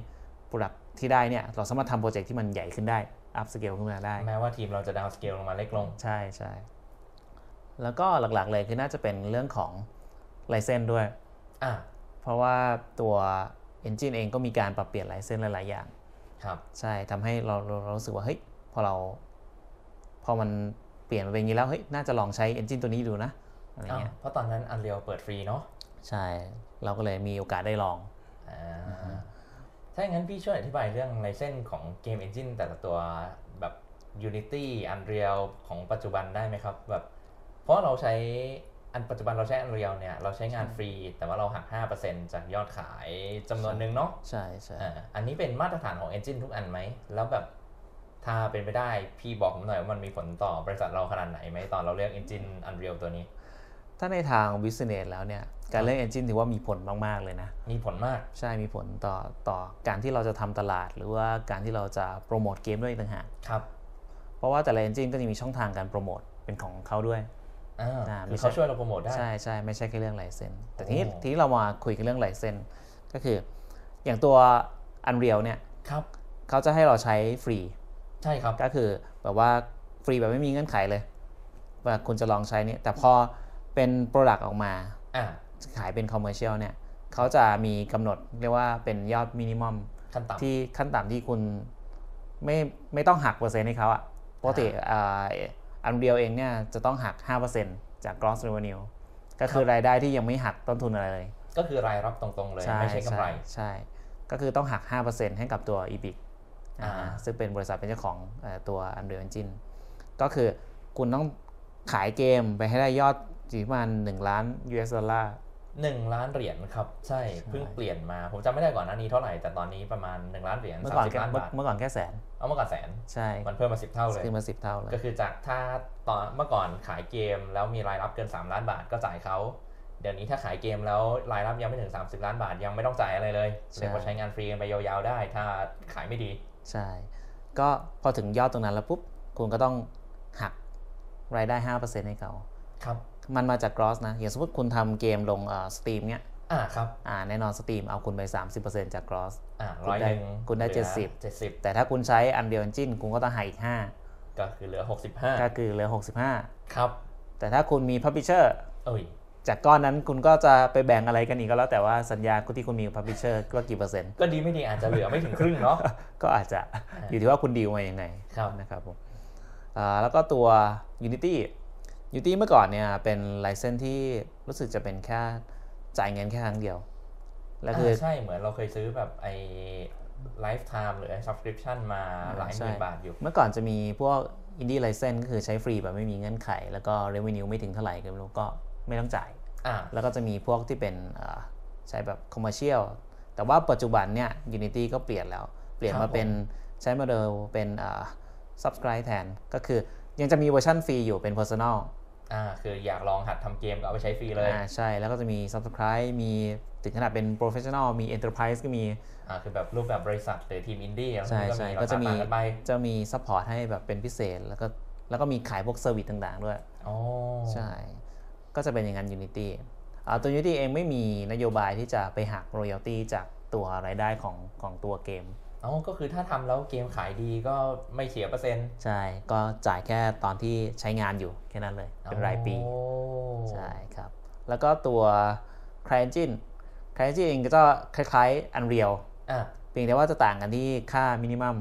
product ที่ได้เนี่ยเราสามารถทำโปรเจกต์ที่มันใหญ่ขึ้นได้ up scale ขึ้นมาได้ แม้ว่าทีมเราจะดาวสเกลลงมาเล็กลง ใช่ใช่แล้วก็หลักๆเลยคือน่าจะเป็นเรื่องของไลเซนด้วยอ่าเพราะว่าตัว Engine เองก็มีการปรับเปลี่ยนไลเซนหลายๆอย่างครับใช่ทำให้เราเราเรารู้สึกว่าเฮ้ยพอเรา พอมันเปลี่ยนมาเป็นอย่างนี้แล้วเฮ้ยน่าจะลองใช้ Engine ตัวนี้ดูนะอะไรอ้าวเงี้ยเพราะตอนนั้น Unreal เปิดฟรีเนาะ ใช่ เราก็เลยมีโอกาสได้ลองอ่าถ้าอย่างนั้นพี่ช่วยอธิบายเรื่องไลเซนของเกม Engine แต่ละตัวแบบ Unity Unreal ของปัจจุบันได้ไหมครับแบบเพราะเราใช้อันปัจจุบันเราใช้ Unreal เนี่ยเราใช้งานฟรี แต่ว่าเราหัก 5%จากยอดขายจำนวนหนึ่งเนาะใช่ใช่อ่าอันนี้เป็นมาตรฐานของ Engine ทุกอันไหม แล้วแบบถ้าเป็นไปได้พี่บอกผมหน่อยว่ามันมีผลต่อบริษัทเราขนาดไหนไหมตอนเราเลือก Engine Unreal ตัวนี้ ถ้าในทาง business แล้วเนี่ยการเลือก Engine ถือว่ามีผลมาก ๆ เลยนะ มีผลมาก ใช่มีผลต่อต่อการที่เราจะทำตลาด หรือว่าการที่เราจะโปรโมทเกมด้วยอีกต่างหากครับ เพราะว่าแต่ละ engine ก็จะมีช่องทางการโปรโมทเป็นของเขาด้วยอ่าอ่าคืไม่อใช่เขาช่วยเราโปรโมทได้ ใช่ใช่ไม่ใช่แค่เรื่องไลเซนแต่ทีนี้โอ้ทีนี้เรามาคุยกันเรื่องไลเซนก็คือ อย่างตัว Unreal เนี่ยครับเขาจะให้เราใช้ฟรี ใช่ครับก็คือแบบว่าฟรีแบบไม่มีเงื่อนไขเลยว่าคุณจะลองใช้เนี่ยแต่พอ เป็น product ออกมาอ่าขายเป็น commercial เนี่ยเขาจะมีกำหนดเรียกว่าเป็นยอด minimum ขั้นต่ำที่ขั้นต่ำที่คุณไม่ไม่ต้องหักเปอร์เซ็นต์ให้เขาอะปกติ Unreal เองเนี่ยจะต้องหัก 5%จาก gross revenue ก็คือรายได้ที่ยังไม่หักต้นทุนอะไรเลย ก็คือรายรับตรงๆเลย ไม่ใช่กำไร ใช่ ก็คือต้องหัก 5%ให้กับตัว EBIT อ่าอ่าซึ่งเป็นบริษัทเป็นเจ้าของเอ่อตัว Unreal Engine ก็คือคุณต้องขายเกมไปให้ได้ยอด อยู่ที่ประมาณ1ล้าน US ดอลลาร์หนึ่งล้านเหรียญครับ ใช่เพิ่งเปลี่ยนมาผมจำไม่ได้ก่อนหน้านี้เท่าไหร่แต่ตอนนี้ประมาณ1ล้านเหรียญเมื่อสาก่อมนสิบแค่ล้านเมื่อบาทเมื่อก่อนแค่แสนเอาเมื่อก่อนแสนใช่มันเพิ่มมาสิบเท่าเลยขึ้นมาสิบเท่าเลยก็คือจากถ้าตอนเมื่อก่อนขายเกมแล้วมีรายรับเกิน3ล้านบาทก็จ่ายเขาเดี๋ยวนี้ถ้าขายเกมแล้วรายรับยังไม่ถึง 30 ล้านบาทยังไม่ต้องจ่ายอะไรเลยเรียกว่าใช้งานฟรีกันไปยาวๆได้ ถ้าขายไม่ดี ใช่ ก็พอถึงยอดตรงนั้นแล้วปุ๊บคุณก็ต้องหักรายได้ 5%ให้เขาครับ มันมาจาก gross นะอย่างสมมติคุณทำเกมลงเอ่อ Steam เนี้ยอ่าครับอ่าแน่นอน Steam เอาคุณไป 30%จาก gross อ่าคุณร้อยได้หนึ่งคุณได้เหลือ70เจ็ดสิบแต่ถ้าคุณใช้ Unreal Engine คุณก็ต้องหักอีกก็คือเหลือ5ก็65คือเหลือครับ65แต่ถ้าคุณมี Publisher เอ้ยจากก้อนนั้นคุณก็จะไปแบ่งอะไรกันอีกก็แล้วแต่ว่าสัญญาที่คุณมีกับ Publisher ก็กี่เปอร์เซ็นต์ ก็ดีไม่ดีอาจจะเหลือไม่ถึงครึ่งเนาะก็อาจจะอยู่ที่ว่าคุณดีลมายังไงครับนะครับผมอ่าแล้วก็ตัว Unity Unity เมื่อก่อนเนี่ยเป็นไลเซนที่รู้สึกจะเป็นแค่จ่ายเงินแค่ครั้งเดียว แล้วคืออ่าใช่เหมือนเราเคยซื้อแบบไอ้ lifetime หรือ subscription มาหลายหมื่นบาทอยู่ใช่ เมื่อก่อนจะมีพวก Indie License ก็คือใช้ฟรีแบบไม่มีเงื่อนไข แล้วก็ Revenue ไม่ถึงเท่าไหร่ก็ไม่รู้ก็ไม่ต้องจ่ายอ่าแล้วก็จะมีพวกที่เป็นอ่าใช้แบบ Commercial แต่ว่าปัจจุบันเนี่ย Unity ก็เปลี่ยนแล้ว เปลี่ยนครับมาเป็นใช้โมเดลเป็นอ่า Subscribe แทน ก็คือ ยังจะมีเวอร์ชันฟรีอยู่เป็น Personal อ่าคืออยากลองหัดทำเกมก็เอาไปใช้ฟรีเลยอ่าใช่แล้วก็จะมี Subscribe มีถึงขนาดเป็น Professional มี Enterprise ก็มีอ่าคือแบบรูปแบบบริษัทหรือทีมอินดี้แล้วใช่ก็ใช่มีก็ราจะคามีต่างกันไปจะมี Support ให้แบบเป็นพิเศษ แล้วก็แล้วก็มีขายพวก service ต่าง ๆ ด้วยอ๋อใช่ ก็จะเป็นอย่างนั้น Unity อ่าตัว Unity เองไม่มีนโยบายที่จะไปหัก royalty จากตัวรายได้ของของตัวเกม อ๋อก็คือถ้าทำแล้วเกมขายดีก็ไม่เสียเปอร์เซ็นต์ใช่ ก็จ่ายแค่ตอนที่ใช้งานอยู่แค่นั้นเลย เป็นรายปีโอ้ใช่ครับ แล้วก็ตัว CryEngine CryEngine เองก็จะคล้ายๆ Unreal อะเพียงแต่ว่าจะต่างกันที่ค่ามินิมัม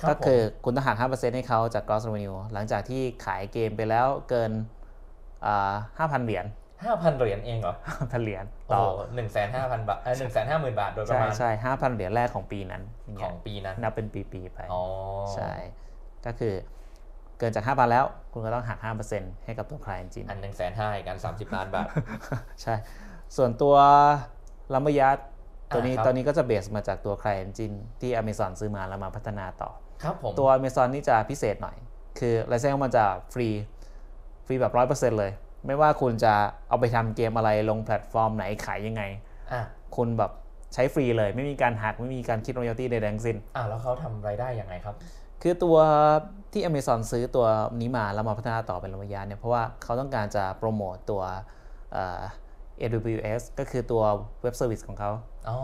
ครับก็คือคุณต้องหัก5%ให้เขาจาก gross revenue หลังจากที่ขายเกมไปแล้วเกินอ่า5,000 เหรียญ ห้าพันเหรียญเองเหรอ5,000เหรียญโอ้ต่อหนึ่งแสนห้าพันบาทเออหนึ่งแสนห้าหมื่นบาทโดยประใช่มาณ ใช่5,000เหรียญแรกของปีนั้นอย่างขเงี้อยงปีนั้น นับเป็นปีๆไปอ๋อใช่ ก็คือเกินจาก5,000แล้วคุณก็ต้องหัก5%ให้กับตัว CryEngine อันหนึ่งแสนห้ากันสามสิบล้านบาท ใช่ ส่วนตัว Lumberyard ตัวนี้อ่าครับตอนนี้ก็จะ base มาจากตัว CryEngine ที่ Amazon ซื้อมาแล้วมาพัฒนาต่อ ครับผม ตัว Amazon นี่จะพิเศษหน่อย คือ license มันจะฟรี ฟรีแบบ100%เลย ไม่ว่าคุณจะเอาไปทำเกมอะไรลงแพลตฟอร์มไหนขายยังไงอะคุณแบบใช้ฟรีเลย ไม่มีการหักไม่มีการคิด royalty ใดๆทั้งสิ้นอะแล้วเขาทำรายได้ยังไงครับ คือตัวที่ Amazon ซื้อตัวนี้มาแล้วมาพัฒนาต่อเป็นระยะเนี่ยเพราะว่าเขาต้องการจะโปรโมตตัวเอ่อ AWS ก็คือตัว web service ของเขาอ๋อ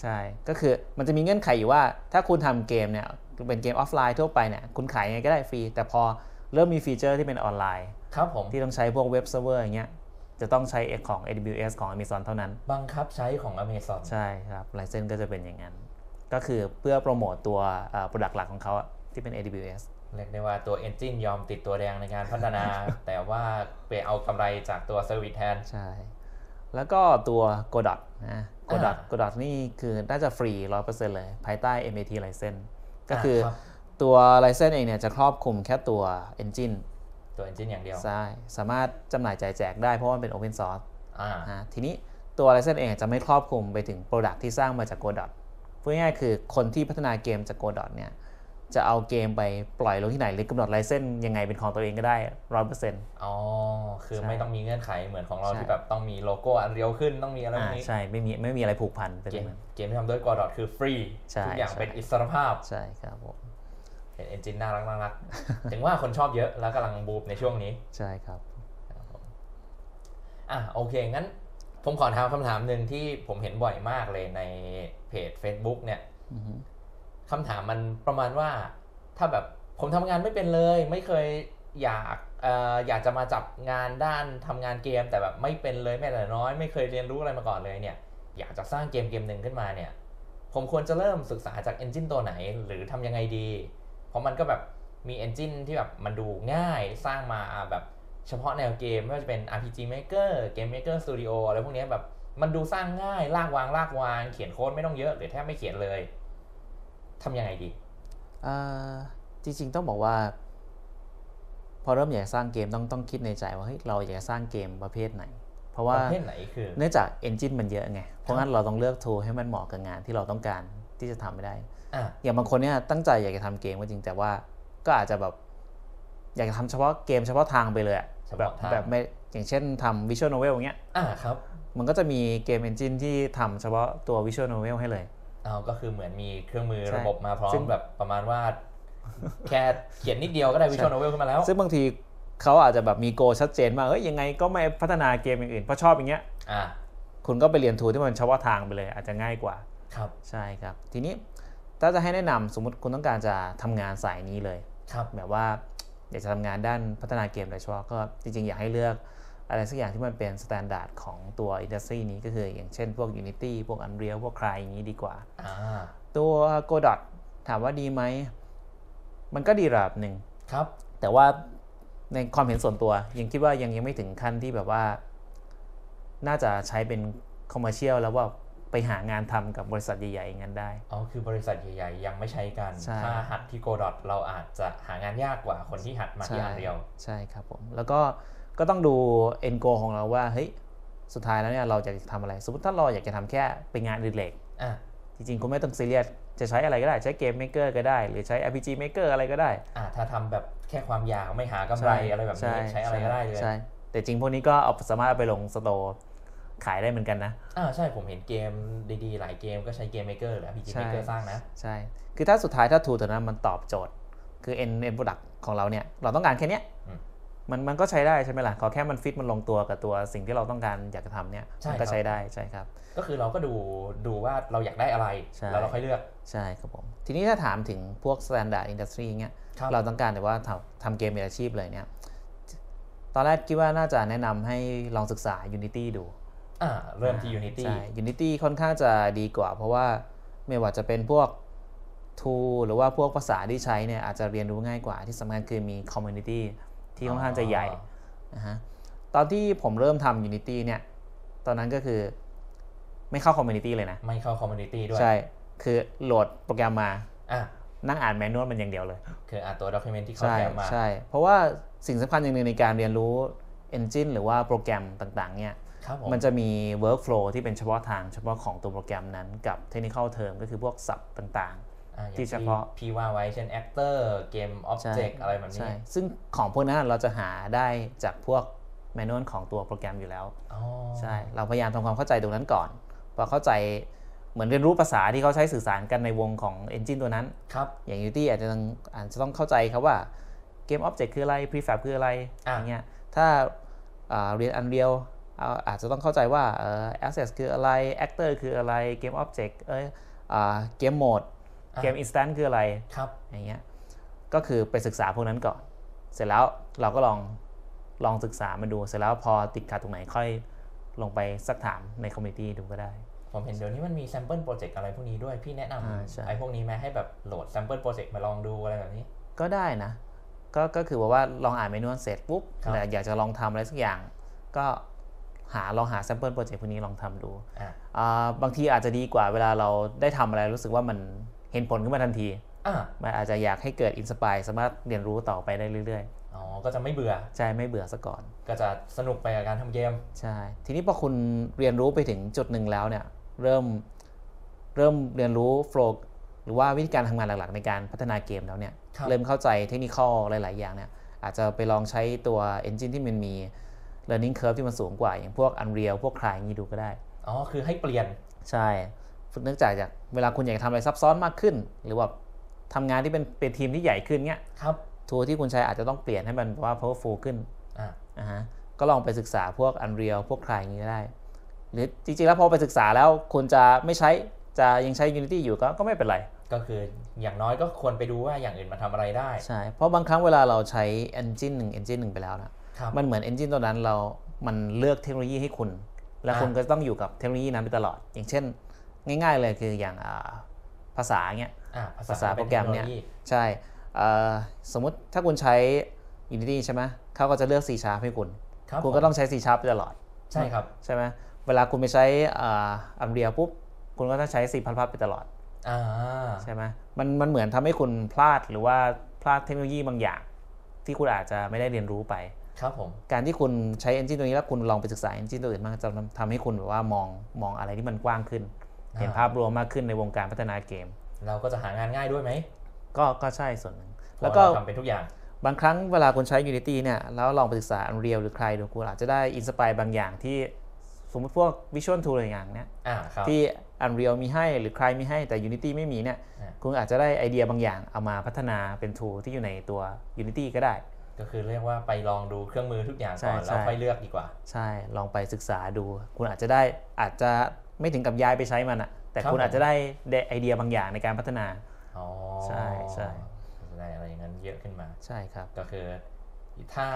ใช่ ก็คือมันจะมีเงื่อนไขอยู่ว่า ถ้าคุณทำเกมเนี่ย เป็นเกมออฟไลน์ทั่วไปเนี่ย คุณขายยังไงก็ได้ฟรี แต่พอเริ่มมีฟีเจอร์ที่เป็นออนไลน์ ครับผมที่ต้องใช้พวก web server อย่างเงี้ยจะต้องใช้ของ AWS ของ Amazon เท่านั้น บังคับใช้ของ Amazon ใช่ครับ license ก็จะเป็นอย่างนั้น ก็คือเพื่อโปรโมตตัว product หลักของเขาอะที่เป็น AWS เรียกได้ว่าตัว Engine ยอมติดตัวแดงในการพัฒนา แต่ว่าไปเอากำไรจากตัว Service แทน ใช่ แล้วก็ตัว Godot นะ Godot อ่า Godot นี่คือน่าจะฟรี 100%เลยภายใต้ MIT license ก็คือครับตัว license เองเนี่ยจะครอบคลุมแค่ตัว engine ตัว Engine อย่างเดียว ใช่ สามารถจำหน่ายจ่ายแจกได้เพราะว่ามันเป็น open source อ่า นะทีนี้ตัว license เองจะไม่ครอบคลุมไปถึง product ที่สร้างมาจาก Godot พูดง่ายๆคือคนที่พัฒนาเกมจาก Godot เนี่ยจะเอาเกมไปปล่อยลงที่ไหนหรือกำหนดไลเซนส์ยังไงเป็นของตัวเองก็ได้ร้อยเปอร์เซ็นต์ อ๋อ คือใช่ไม่ต้องมีเงื่อนไขเหมือนของเราใช่ ที่แบบต้องมีโลโก้อันเรียวขึ้นต้องมีอะไรพอ่าวกนี้ใช่ไม่มีไม่มีอะไรผูกพันเป็นเกมแบบนั้น เกมที่ทำด้วย Godot คือฟรีใช่ทุกอย่างใช่ เป็นอิสรภาพ ใช่ครับผม เป็น Engine น่ารักน่ารักถึงว่าคนชอบเยอะแล้วกำลังบูมในช่วงนี้ ใช่ครับอะโอเค งั้นผมขอถามคำถามหนึ่งที่ผมเห็นบ่อยมากเลยในเพจ Facebook เนี่ยอือฮึคำถามมันประมาณว่า ถ้าแบบผมทำงานไม่เป็นเลย ไม่เคยอยากเอ่ออยากจะมาจับงานด้านทำงานเกม แต่แบบไม่เป็นเลยแม้แต่น้อย ไม่เคยเรียนรู้อะไรมาก่อนเลยเนี่ย อยากจะสร้างเกมเกมหนึ่งขึ้นมาเนี่ย ผมควรจะเริ่มศึกษาจากเอนจินตัวไหน หรือทำยังไงดีเพ ราะมันก็แบบมีเอนจินที่แบบมันดูง่ายสร้างมาแบบเฉพาะแนวเกม ไม่ว่าจะเป็น RPG Maker Game Maker Studio อะไรพวกเนี้ยแบบมันดูสร้างง่าย ลากวางลากวาง เขียนโค้ดไม่ต้องเยอะ หรือแทบไม่เขียนเลยทำยังไงดีอ่าจริงๆต้องบอกว่า พอเริ่มอยากสร้างเกมต้องต้องคิดในใจว่าเฮ้ยเราอยากจะสร้างเกมประเภทไหน เพราะปว่าระเภทไหนคือเนื่องจากเอนจินมันเยอะไงเพราะงั้นเราต้องเลือก tool ให้มันเหมาะกับงานที่เราต้องการที่จะทำไม่ได้ อะอย่างบางคนเนี่ยตั้งใจอยากจะทำเกมก็จริงแต่ว่าก็อาจจะแบบอยากจะทำเฉพาะเกมเฉพาะทางไปเลยอะเฉแบบพาะทางแบบไม่อย่างเช่นทำ visual novel อย่างเงี้ยอะครับมันก็จะมีเกมเอนจินที่ทำเฉพาะตัว visual novel ให้เลยเอาก็คือเหมือนมีเครื่องมือใช่ระบบมาพร้อซึ่มงแบบประมาณว่า แค่เขียนนิดเดียวก็ได้วิชวลโนเวลขึ้นมาแล้ว ซึ่งบางทีเขาอาจจะแบบมีโกชัดเจนว่าเอ้ยยังไงก็ไม่พัฒนาเกมอย่างอื่นเพราะชอบอย่างเงี้ยอะคุณก็ไปเรียน tool ที่มันเฉพาะทางไปเลย อาจจะง่ายกว่าครับใช่ครับ ทีนี้ ถ้าจะให้แนะนำสมมติคุณต้องการจะทำงานสายนี้เลยครับแบบว่าอยากจะทำงานด้านพัฒนาเกมโดยเฉพาะก็จริงๆ อยากให้เลือกอะไรสักอย่างที่มันเป็น standard ของตัว industry นี้ก็คืออย่างเช่นพวก Unity พวก Unreal พวก Cry อย่างนี้ดีกว่าอ่า ตัว Godot ถามว่าดีไหม มันก็ดีระดับหนึ่งครับ แต่ว่าในความเห็นส่วนตัว ยังคิดว่ายังยังไม่ถึงขั้นที่แบบว่า น่าจะใช้เป็นคอมเมอร์เชียลแล้วว่า ไปหางานทำกับบริษัทใหญ่ๆอย่างนั้นได้ อ๋อ คือบริษัทใหญ่ๆ ยังไม่ใช้กันใช่ถ้าหัดที่โกดอทเราอาจจะหางานยากกว่าคนที่หัดมาที่อันเดียว ใช่ครับผม แล้วก็ก็ต้องดู end goal ของเราว่าเฮ้ยสุดท้ายแล้วเนี่ยเราจะทำอะไร สมมติถ้าเราอยากจะทำแค่เป็นงานอดิเรกอะจริงๆคุณไม่ต้องซีเรียสจะใช้อะไรก็ได้ใช้เกม maker ก็ได้ หรือใช้ RPG maker อะไรก็ได้อะถ้าทำแบบแค่ความอยากไม่หากำไรอะไรแบบนี้ใช้อะไรก็ได้เลยใช่แต่จริงพวกนี้ก็เอาสามารถเอาไปลง store ขายได้เหมือนกันนะอ่าใช่ผมเห็นเกมดีๆ หลายเกมก็ใช้ Game Maker หรือ RPG ใช่ Maker สร้างนะ ใช่ คือถ้าสุดท้ายถ้า tool ตัวนั้นมันตอบโจทย์ คือ end end product ของเราเนี่ย เราต้องการแค่เนี้ยอืมมันมันก็ใช้ได้ใช่ไหมล่ะขอแค่มันฟิตมันลงตัวกับตัวสิ่งที่เราต้องการอยากจะทำเนี่ยใช่มันก็ครับใช้ได้ใช่ครับ ก็คือเราก็ดูดูว่าเราอยากได้อะไรใช่แล้วเราค่อยเลือกใช่ครับผมทีนี้ถ้าถามถึงพวก standard industry เงี้ยครับเราต้องการแต่ว่าทำทำเกมเป็นอาชีพเลยเนี่ยตอนแรกคิดว่าน่าจะแนะนำให้ลองศึกษา Unity ดู อ่าเริ่มที่ Unity ใช่ Unity ค่อนข้างจะดีกว่า เพราะว่าไม่ว่าจะเป็นพวก tool หรือว่าพวกภาษาที่ใช้เนี่ยอาจจะเรียนรู้ง่ายกว่า ที่สำคัญคือมี community ที่ค่อนข้างจะใหญ่นะฮะตอนที่ผมเริ่มทำ Unity เนี่ย ตอนนั้นก็คือไม่เข้า community เลยนะ ไม่เข้า Community ด้วย ใช่ คือโหลดโปรแกรมมาอะนั่งอ่านแมนนวลมันอย่างเดียวเลย คืออ่านตัว document ที่เขาใช่แถมมา ใช่ เพราะว่าสิ่งสำคัญอย่างหนึ่งในการเรียนรู้ engine หรือว่าโปรแกรมต่างๆเนี่ยครับผ มมันจะมี workflow ที่เป็นเฉพาะทางเฉพาะของตัวโปรแกรมนั้นกับ technical term ก็คือพวกศัพท์ต่างอะอย่างที่เฉพาะพี่ว่าไว้เช่น actor เกมๆใช่ object อะไรแบบนี้ใช่ซึ่งของพวกนั้นเราจะหาได้จากพวก manual ของตัวโปรแกรมอยู่แล้วอ๋อใช่เราพยายามทำความเข้าใจตรงนั้นก่อนพอเข้าใจเหมือนเรียนรู้ภาษาที่เขาใช้สื่อสารกันในวงของ engine ตัวนั้นครับอย่าง Unity อาจจะต้องอาจจะต้องเข้าใจครับว่าเกม Object คืออะไร Prefab คืออะไรอะอย่างเงี้ยถ้าอ่าเรียน Unreal เอาอาจจะต้องเข้าใจว่าเอ่อ Access คืออะไร Actor คืออะไร Game Object เอ้ยอ่า Game Mode อะ Game Instant คืออะไรครับอย่างเงี้ยก็คือไปศึกษาพวกนั้นก่อน เสร็จแล้วเราก็ลองลองศึกษามาดู เสร็จแล้วพอติดขัดตรงไหนค่อยลงไปสักถามในคอมมูนิตี้ดูก็ได้ ผมเห็นเดี๋ยวนี้มันมี sample project อะไรพวกนี้ด้วย พี่แนะนอ่าใช่ำไอ้พวกนี้ไหมให้แบบโหลด sample project มาลองดูอะไรแบบนี้ ก็ได้นะ ก็ก็คือว่าว่าลองอ่านเมนูเสร็จปุ๊บครับแต่อยากจะลองทำอะไรสักอย่าง ก็ หาลองหา sample project พวกนี้ลองทำดูอะอ่าบางทีอาจจะดีกว่าเวลาเราได้ทำอะไรรู้สึกว่ามันเห็นผลขึ้นมาทันทีอะมันอาจจะอยากให้เกิด inspire สามารถเรียนรู้ต่อไปได้เรื่อยอ๋อ ก็จะไม่เบื่อๆใจไม่เบื่อซะก่อน ก็จะสนุกไปกับการทำเกม ใช่ ทีนี้พอคุณเรียนรู้ไปถึงจุดหนึ่งแล้วเนี่ย เริ่มเริ่มเรียนรู้ flow หรือว่าวิธีการทำงานหลักๆ ในการพัฒนาเกมแล้วเนี่ยครับเริ่มเข้าใจเทคนิคหลาย ๆ อย่างเนี่ย อาจจะไปลองใช้ตัว engine ที่มันมี learning curve ที่มันสูงกว่า อย่างพวก Unreal พวก Cry อย่างนี้ดูก็ได้ อ๋อ คือให้เปลี่ยน ใช่เนื่องจากจากเวลาคุณอยากทำอะไรซับซ้อนมากขึ้น หรือว่าทำงานที่เป็นเป็นทีมที่ใหญ่ขึ้นเนี้ยครับทัวที่คุณใช้อาจจะต้องเปลี่ยนให้มันว่า powerful ขึ้นอะนะฮะก็ลองไปศึกษาพวก Unreal พวกใครอย่างนี้ก็ได้ หรือจริงๆแล้วพอไปศึกษาแล้วคุณจะไม่ใช้จะยังใช้ Unity อยู่ก็ก็ไม่เป็นไรก็คืออย่างน้อยก็ควรไปดูว่าอย่างอื่นมาทำอะไรได้ ใช่ เพราะบางครั้งเวลาเราใช้ engine หนึ่ง engine หนึ่งไปแล้วนะครับ มันเหมือน engine ตัวนั้นเรามันเลือกเทคโนโลยีให้คุณ แล้วอ่าคุณก็ต้องอยู่กับเทคโนโลยีนั้นไปตลอด อย่างเช่น ง่ายๆเลยคืออย่างอ่าภาษาเงี้ยอะภาษาโปรแกรมเนี่ยป็ทคโโลยีใช่เอ่อสมมุติถ้าคุณใช้ Unity ใช่ไหมเขาก็จะเลือก C Sharp ให้คุณครับคุณก็ต้องใช้ C Sharp ไปตลอด ใช่ครับใช่ไหมเวลาคุณไปใช้อัมเรียปุ๊บ คุณก็ต้องใช้ C พัดไปตลอดอ่าใช่ไหมมันมันเหมือนทำให้คุณพลาดหรือว่าพลาดเทคโนโลยีบางอย่าง ที่คุณอาจจะไม่ได้เรียนรู้ไป ครับผมการที่คุณใช้ engine ตัวนี้แล้วคุณลองไปศึกษา engine ตัวอื่นมางจะทำให้คุณแบบว่ามองมองอะไรที่มันกว้างขึ้น เห็นภาพรวมมากขึ้นในวงการพัฒนาเกม เราก็จะหางานง่ายด้วยไหมก็ก็ใช่ส่วนหนึ่งเพแล้วราะก็เราทำเป็นทุกอย่าง บางครั้งเวลาคุณใช้ Unity เนี่ยแล้วลองไปศึกษา Unreal หรือใครดูคุณอาจจะได้อินสปายบางอย่างที่สมมติพวก Visual Tool อะไรอย่างเนี้ยอ่าครับที่ Unreal มีให้หรือใครมีให้แต่ Unity ไม่มีเนี่ยอ่าคุณอาจจะได้ไอเดียบางอย่างเอามาพัฒนาเป็น tool ที่อยู่ในตัว Unity ก็ได้ ก็คือเรียกว่าไปลองดูเครื่องมือทุกอย่างใช่ก่อนใช่แล้วค่อยเลือกดีกว่า ใช่ลองไปศึกษาดู คุณอาจจะได้อาจจะไม่ถึงกับย้ายไปใช้มันอะแต่ครับคุณผมอาจจะได้ไอเดียบางอย่างในการพัฒนาอ๋อใช่ใช่จะได้อะไรอย่างนั้นเยอะขึ้นมาใช่ครับ ก็คือ ถ้า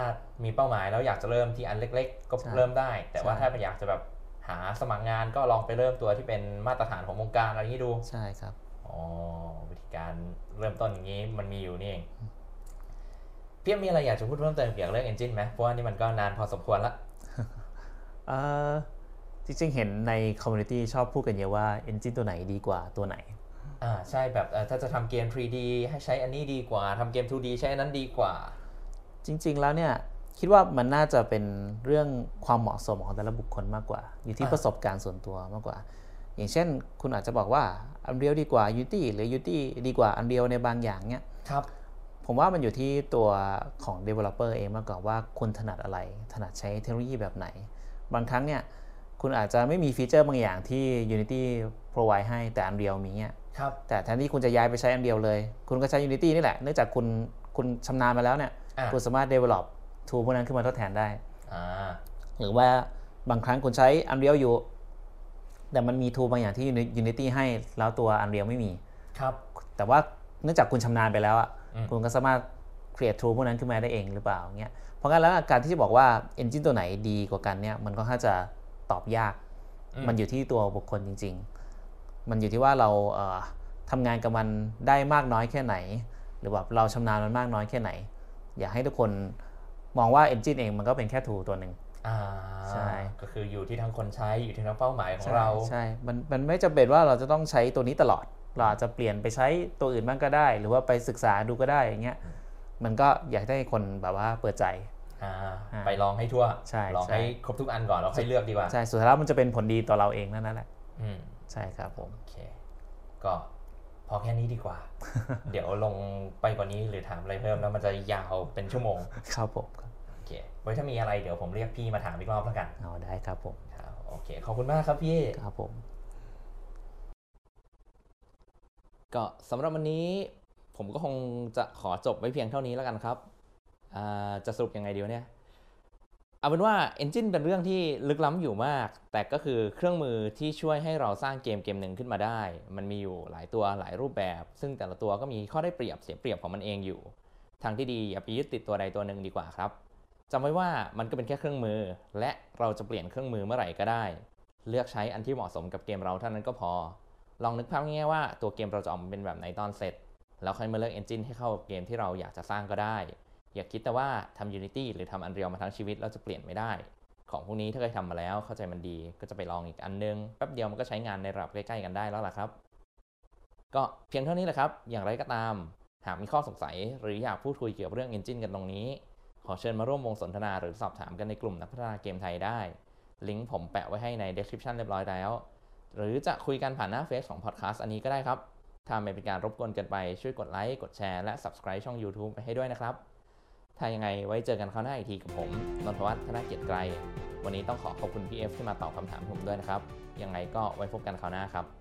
มีเป้าหมายแล้วอยากจะเริ่มที่อันเล็ก ๆ ก็ใช่เริ่มได้ แต่ว่าใช่ถ้าอยากจะแบบหาสมัครงานก็ลองไปเริ่มตัวที่เป็นมาตรฐานของวงการอะไรอย่างนี้ดูใช่ครับอ๋อวิธีการเริ่มต้นอย่างนี้มันมีอยู่นี่เอง พี่มีอะไรอยากจะพูดเพิ่มเติมเกี่ยวกับเรื่อง engine ไหมเพราะว่านี่มันก็นานพอสมควรละเอ่อจริงๆ เห็นในคอมมูนิตี้ชอบพูดกันเยอะว่า engine ตัวไหนดีกว่าตัวไหนอ่าใช่แบบเอ่อถ้าจะทำเกม 3D ให้ใช้อันนี้ดีกว่าทำเกม 2D ใช้อันนั้นดีกว่า จริง ๆ แล้วเนี่ยคิดว่ามันน่าจะเป็นเรื่องความเหมาะสมของแต่ละบุคคลมากกว่า อยู่ที่อะประสบการณ์ส่วนตัวมากกว่า อย่างเช่น คุณอาจจะบอกว่า Unreal ดีกว่า Unity หรือ Unity ดีกว่า Unreal ในบางอย่างเนี่ยครับ ผมว่ามันอยู่ที่ตัวของ developer เองมากกว่าว่าคุณถนัดอะไร ถนัดใช้เทคโนโลยีแบบไหน บางครั้งเนี่ยคุณอาจจะไม่มีฟีเจอร์บางอย่างที่ Unity provide ให้แต่ Unreal มีเนี่ยครับแต่แทนที่คุณจะย้ายไปใช้ Unreal เลย คุณก็ใช้ Unity นี่แหละ เนื่องจากคุณคุณชำนาญมาแล้วเนี่ยอะคุณสามารถ develop tool พวกนั้นขึ้นมาทดแทนได้อ่าหรือว่าบางครั้งคุณใช้ Unreal อยู่ แต่มันมี tool บางอย่างที่ Unity ให้แล้วตัว Unreal ไม่มี ครับ แต่ว่าเนื่องจากคุณชำนาญไปแล้วอะอืม คุณก็สามารถ create tool พวกนั้นขึ้นมาได้เองหรือเปล่าเงี้ยเพราะงั้นแล้วการที่จะบอกว่า engine ตัวไหนดีกว่ากันเนี่ยมันก็ค่อนข้างจะตอบยากอืมมันอยู่ที่ตัวบุคคลจริง ๆ มันอยู่ที่ว่าเราเอ่อทำงานกับมันได้มากน้อยแค่ไหน หรือแบบเราชำนาญมันมากน้อยแค่ไหน อยากให้ทุกคนมองว่า engine เองมันก็เป็นแค่ tool ตัวหนึ่งอ่าใช่ก็คืออยู่ที่ทั้งคนใช้อยู่ที่ทั้งเป้าหมายของใช่เรา ใช่ มันมันไม่จำเป็นว่าเราจะต้องใช้ตัวนี้ตลอด เราอาจจะเปลี่ยนไปใช้ตัวอื่นบ้างก็ได้ หรือว่าไปศึกษาดูก็ได้อย่างเงี้ยมันก็อยากให้คนแบบว่าเปิดใจอ่าอ่าไปลองให้ทั่วใช่ลองใช่ให้ครบทุกอันก่อนแล้วค่อยเลือกดีกว่าใช่สุดท้ายแล้วมันจะเป็นผลดีต่อเราเองนั่นแหละอืมใช่ครับผมโอเคก็พอแค่นี้ดีกว่า เดี๋ยวลงไปกว่านี้หรือถามอะไรเพิ่มแล้วมันจะยาวเป็นชั่วโมงครับผมครับโอเคไว้ถ้ามีอะไรเดี๋ยวผมเรียกพี่มาถามอีกรอบแล้วกันเอาได้ครับผมครับโอเคขอบคุณมากครับพี่ครับผม ก็สำหรับวันนี้ผมก็คงจะขอจบไว้เพียงเท่านี้แล้วกันครับ จะสรุปยังไงดีวะเนี่ย เอาเป็นว่า Engine เป็นเรื่องที่ลึกล้ำอยู่มาก แต่ก็คือเครื่องมือที่ช่วยให้เราสร้างเกมเกมหนึ่งขึ้นมาได้ มันมีอยู่หลายตัวหลายรูปแบบ ซึ่งแต่ละตัวก็มีข้อได้เปรียบเสียเปรียบของมันเองอยู่ ทางที่ดีอย่าไปยึดติดตัวใดตัวหนึ่งดีกว่าครับจำไว้ว่ามันก็เป็นแค่เครื่องมือ และเราจะเปลี่ยนเครื่องมือเมื่อไหร่ก็ได้ เลือกใช้อันที่เหมาะสมกับเกมเราเท่านั้นก็พอ ลองนึกภาพง่ายๆว่าตัวเกมเราจะออกมาเป็นแบบไหนตอนเสร็จ แล้วค่อยมาเลือก engine ให้เข้ากับเกมที่เราอยากจะสร้างก็ได้ อย่าคิดแต่ว่าทำ Unity หรือทำ Unreal มาทั้งชีวิตแล้วจะเปลี่ยนไม่ได้ ของพวกนี้ถ้าเคยทำมาแล้วเข้าใจมันดี ก็จะไปลองอีกอันนึงแป๊บเดียวมันก็ใช้งานในระดับใกล้ๆกันได้แล้วล่ะครับ ก็เพียงเท่านี้แหละครับ อย่างไรก็ตาม หากมีข้อสงสัย หรืออยากพูดคุยเกี่ยวกับเรื่อง Engine กันตรงนี้ ขอเชิญมาร่วมวงสนทนาหรือสอบถามกันในกลุ่มนักพัฒนาเกมไทยได้ ลิงก์ผมแปะไว้ให้ใน description เรียบร้อยแล้ว หรือจะคุยกันผ่านหน้าเฟซของพอดแคสต์อันนี้ก็ได้ครับ ถ้าไม่เป็นการรบกวนเกินไปช่วยกดไลค์กดแชร์และ subscribe ช่อง YouTube ไปให้ด้วยนะครับ ถ้ายังไงไว้เจอกันคราวหน้าอีกทีกับผมนนทวัฒน์ธนเกียรติไกรวันนี้ต้องขอขอบคุณพี่เอฟที่มาตอบคำถามผมด้วยนะครับ ยังไงก็ไว้พบกันคราวหน้าครับ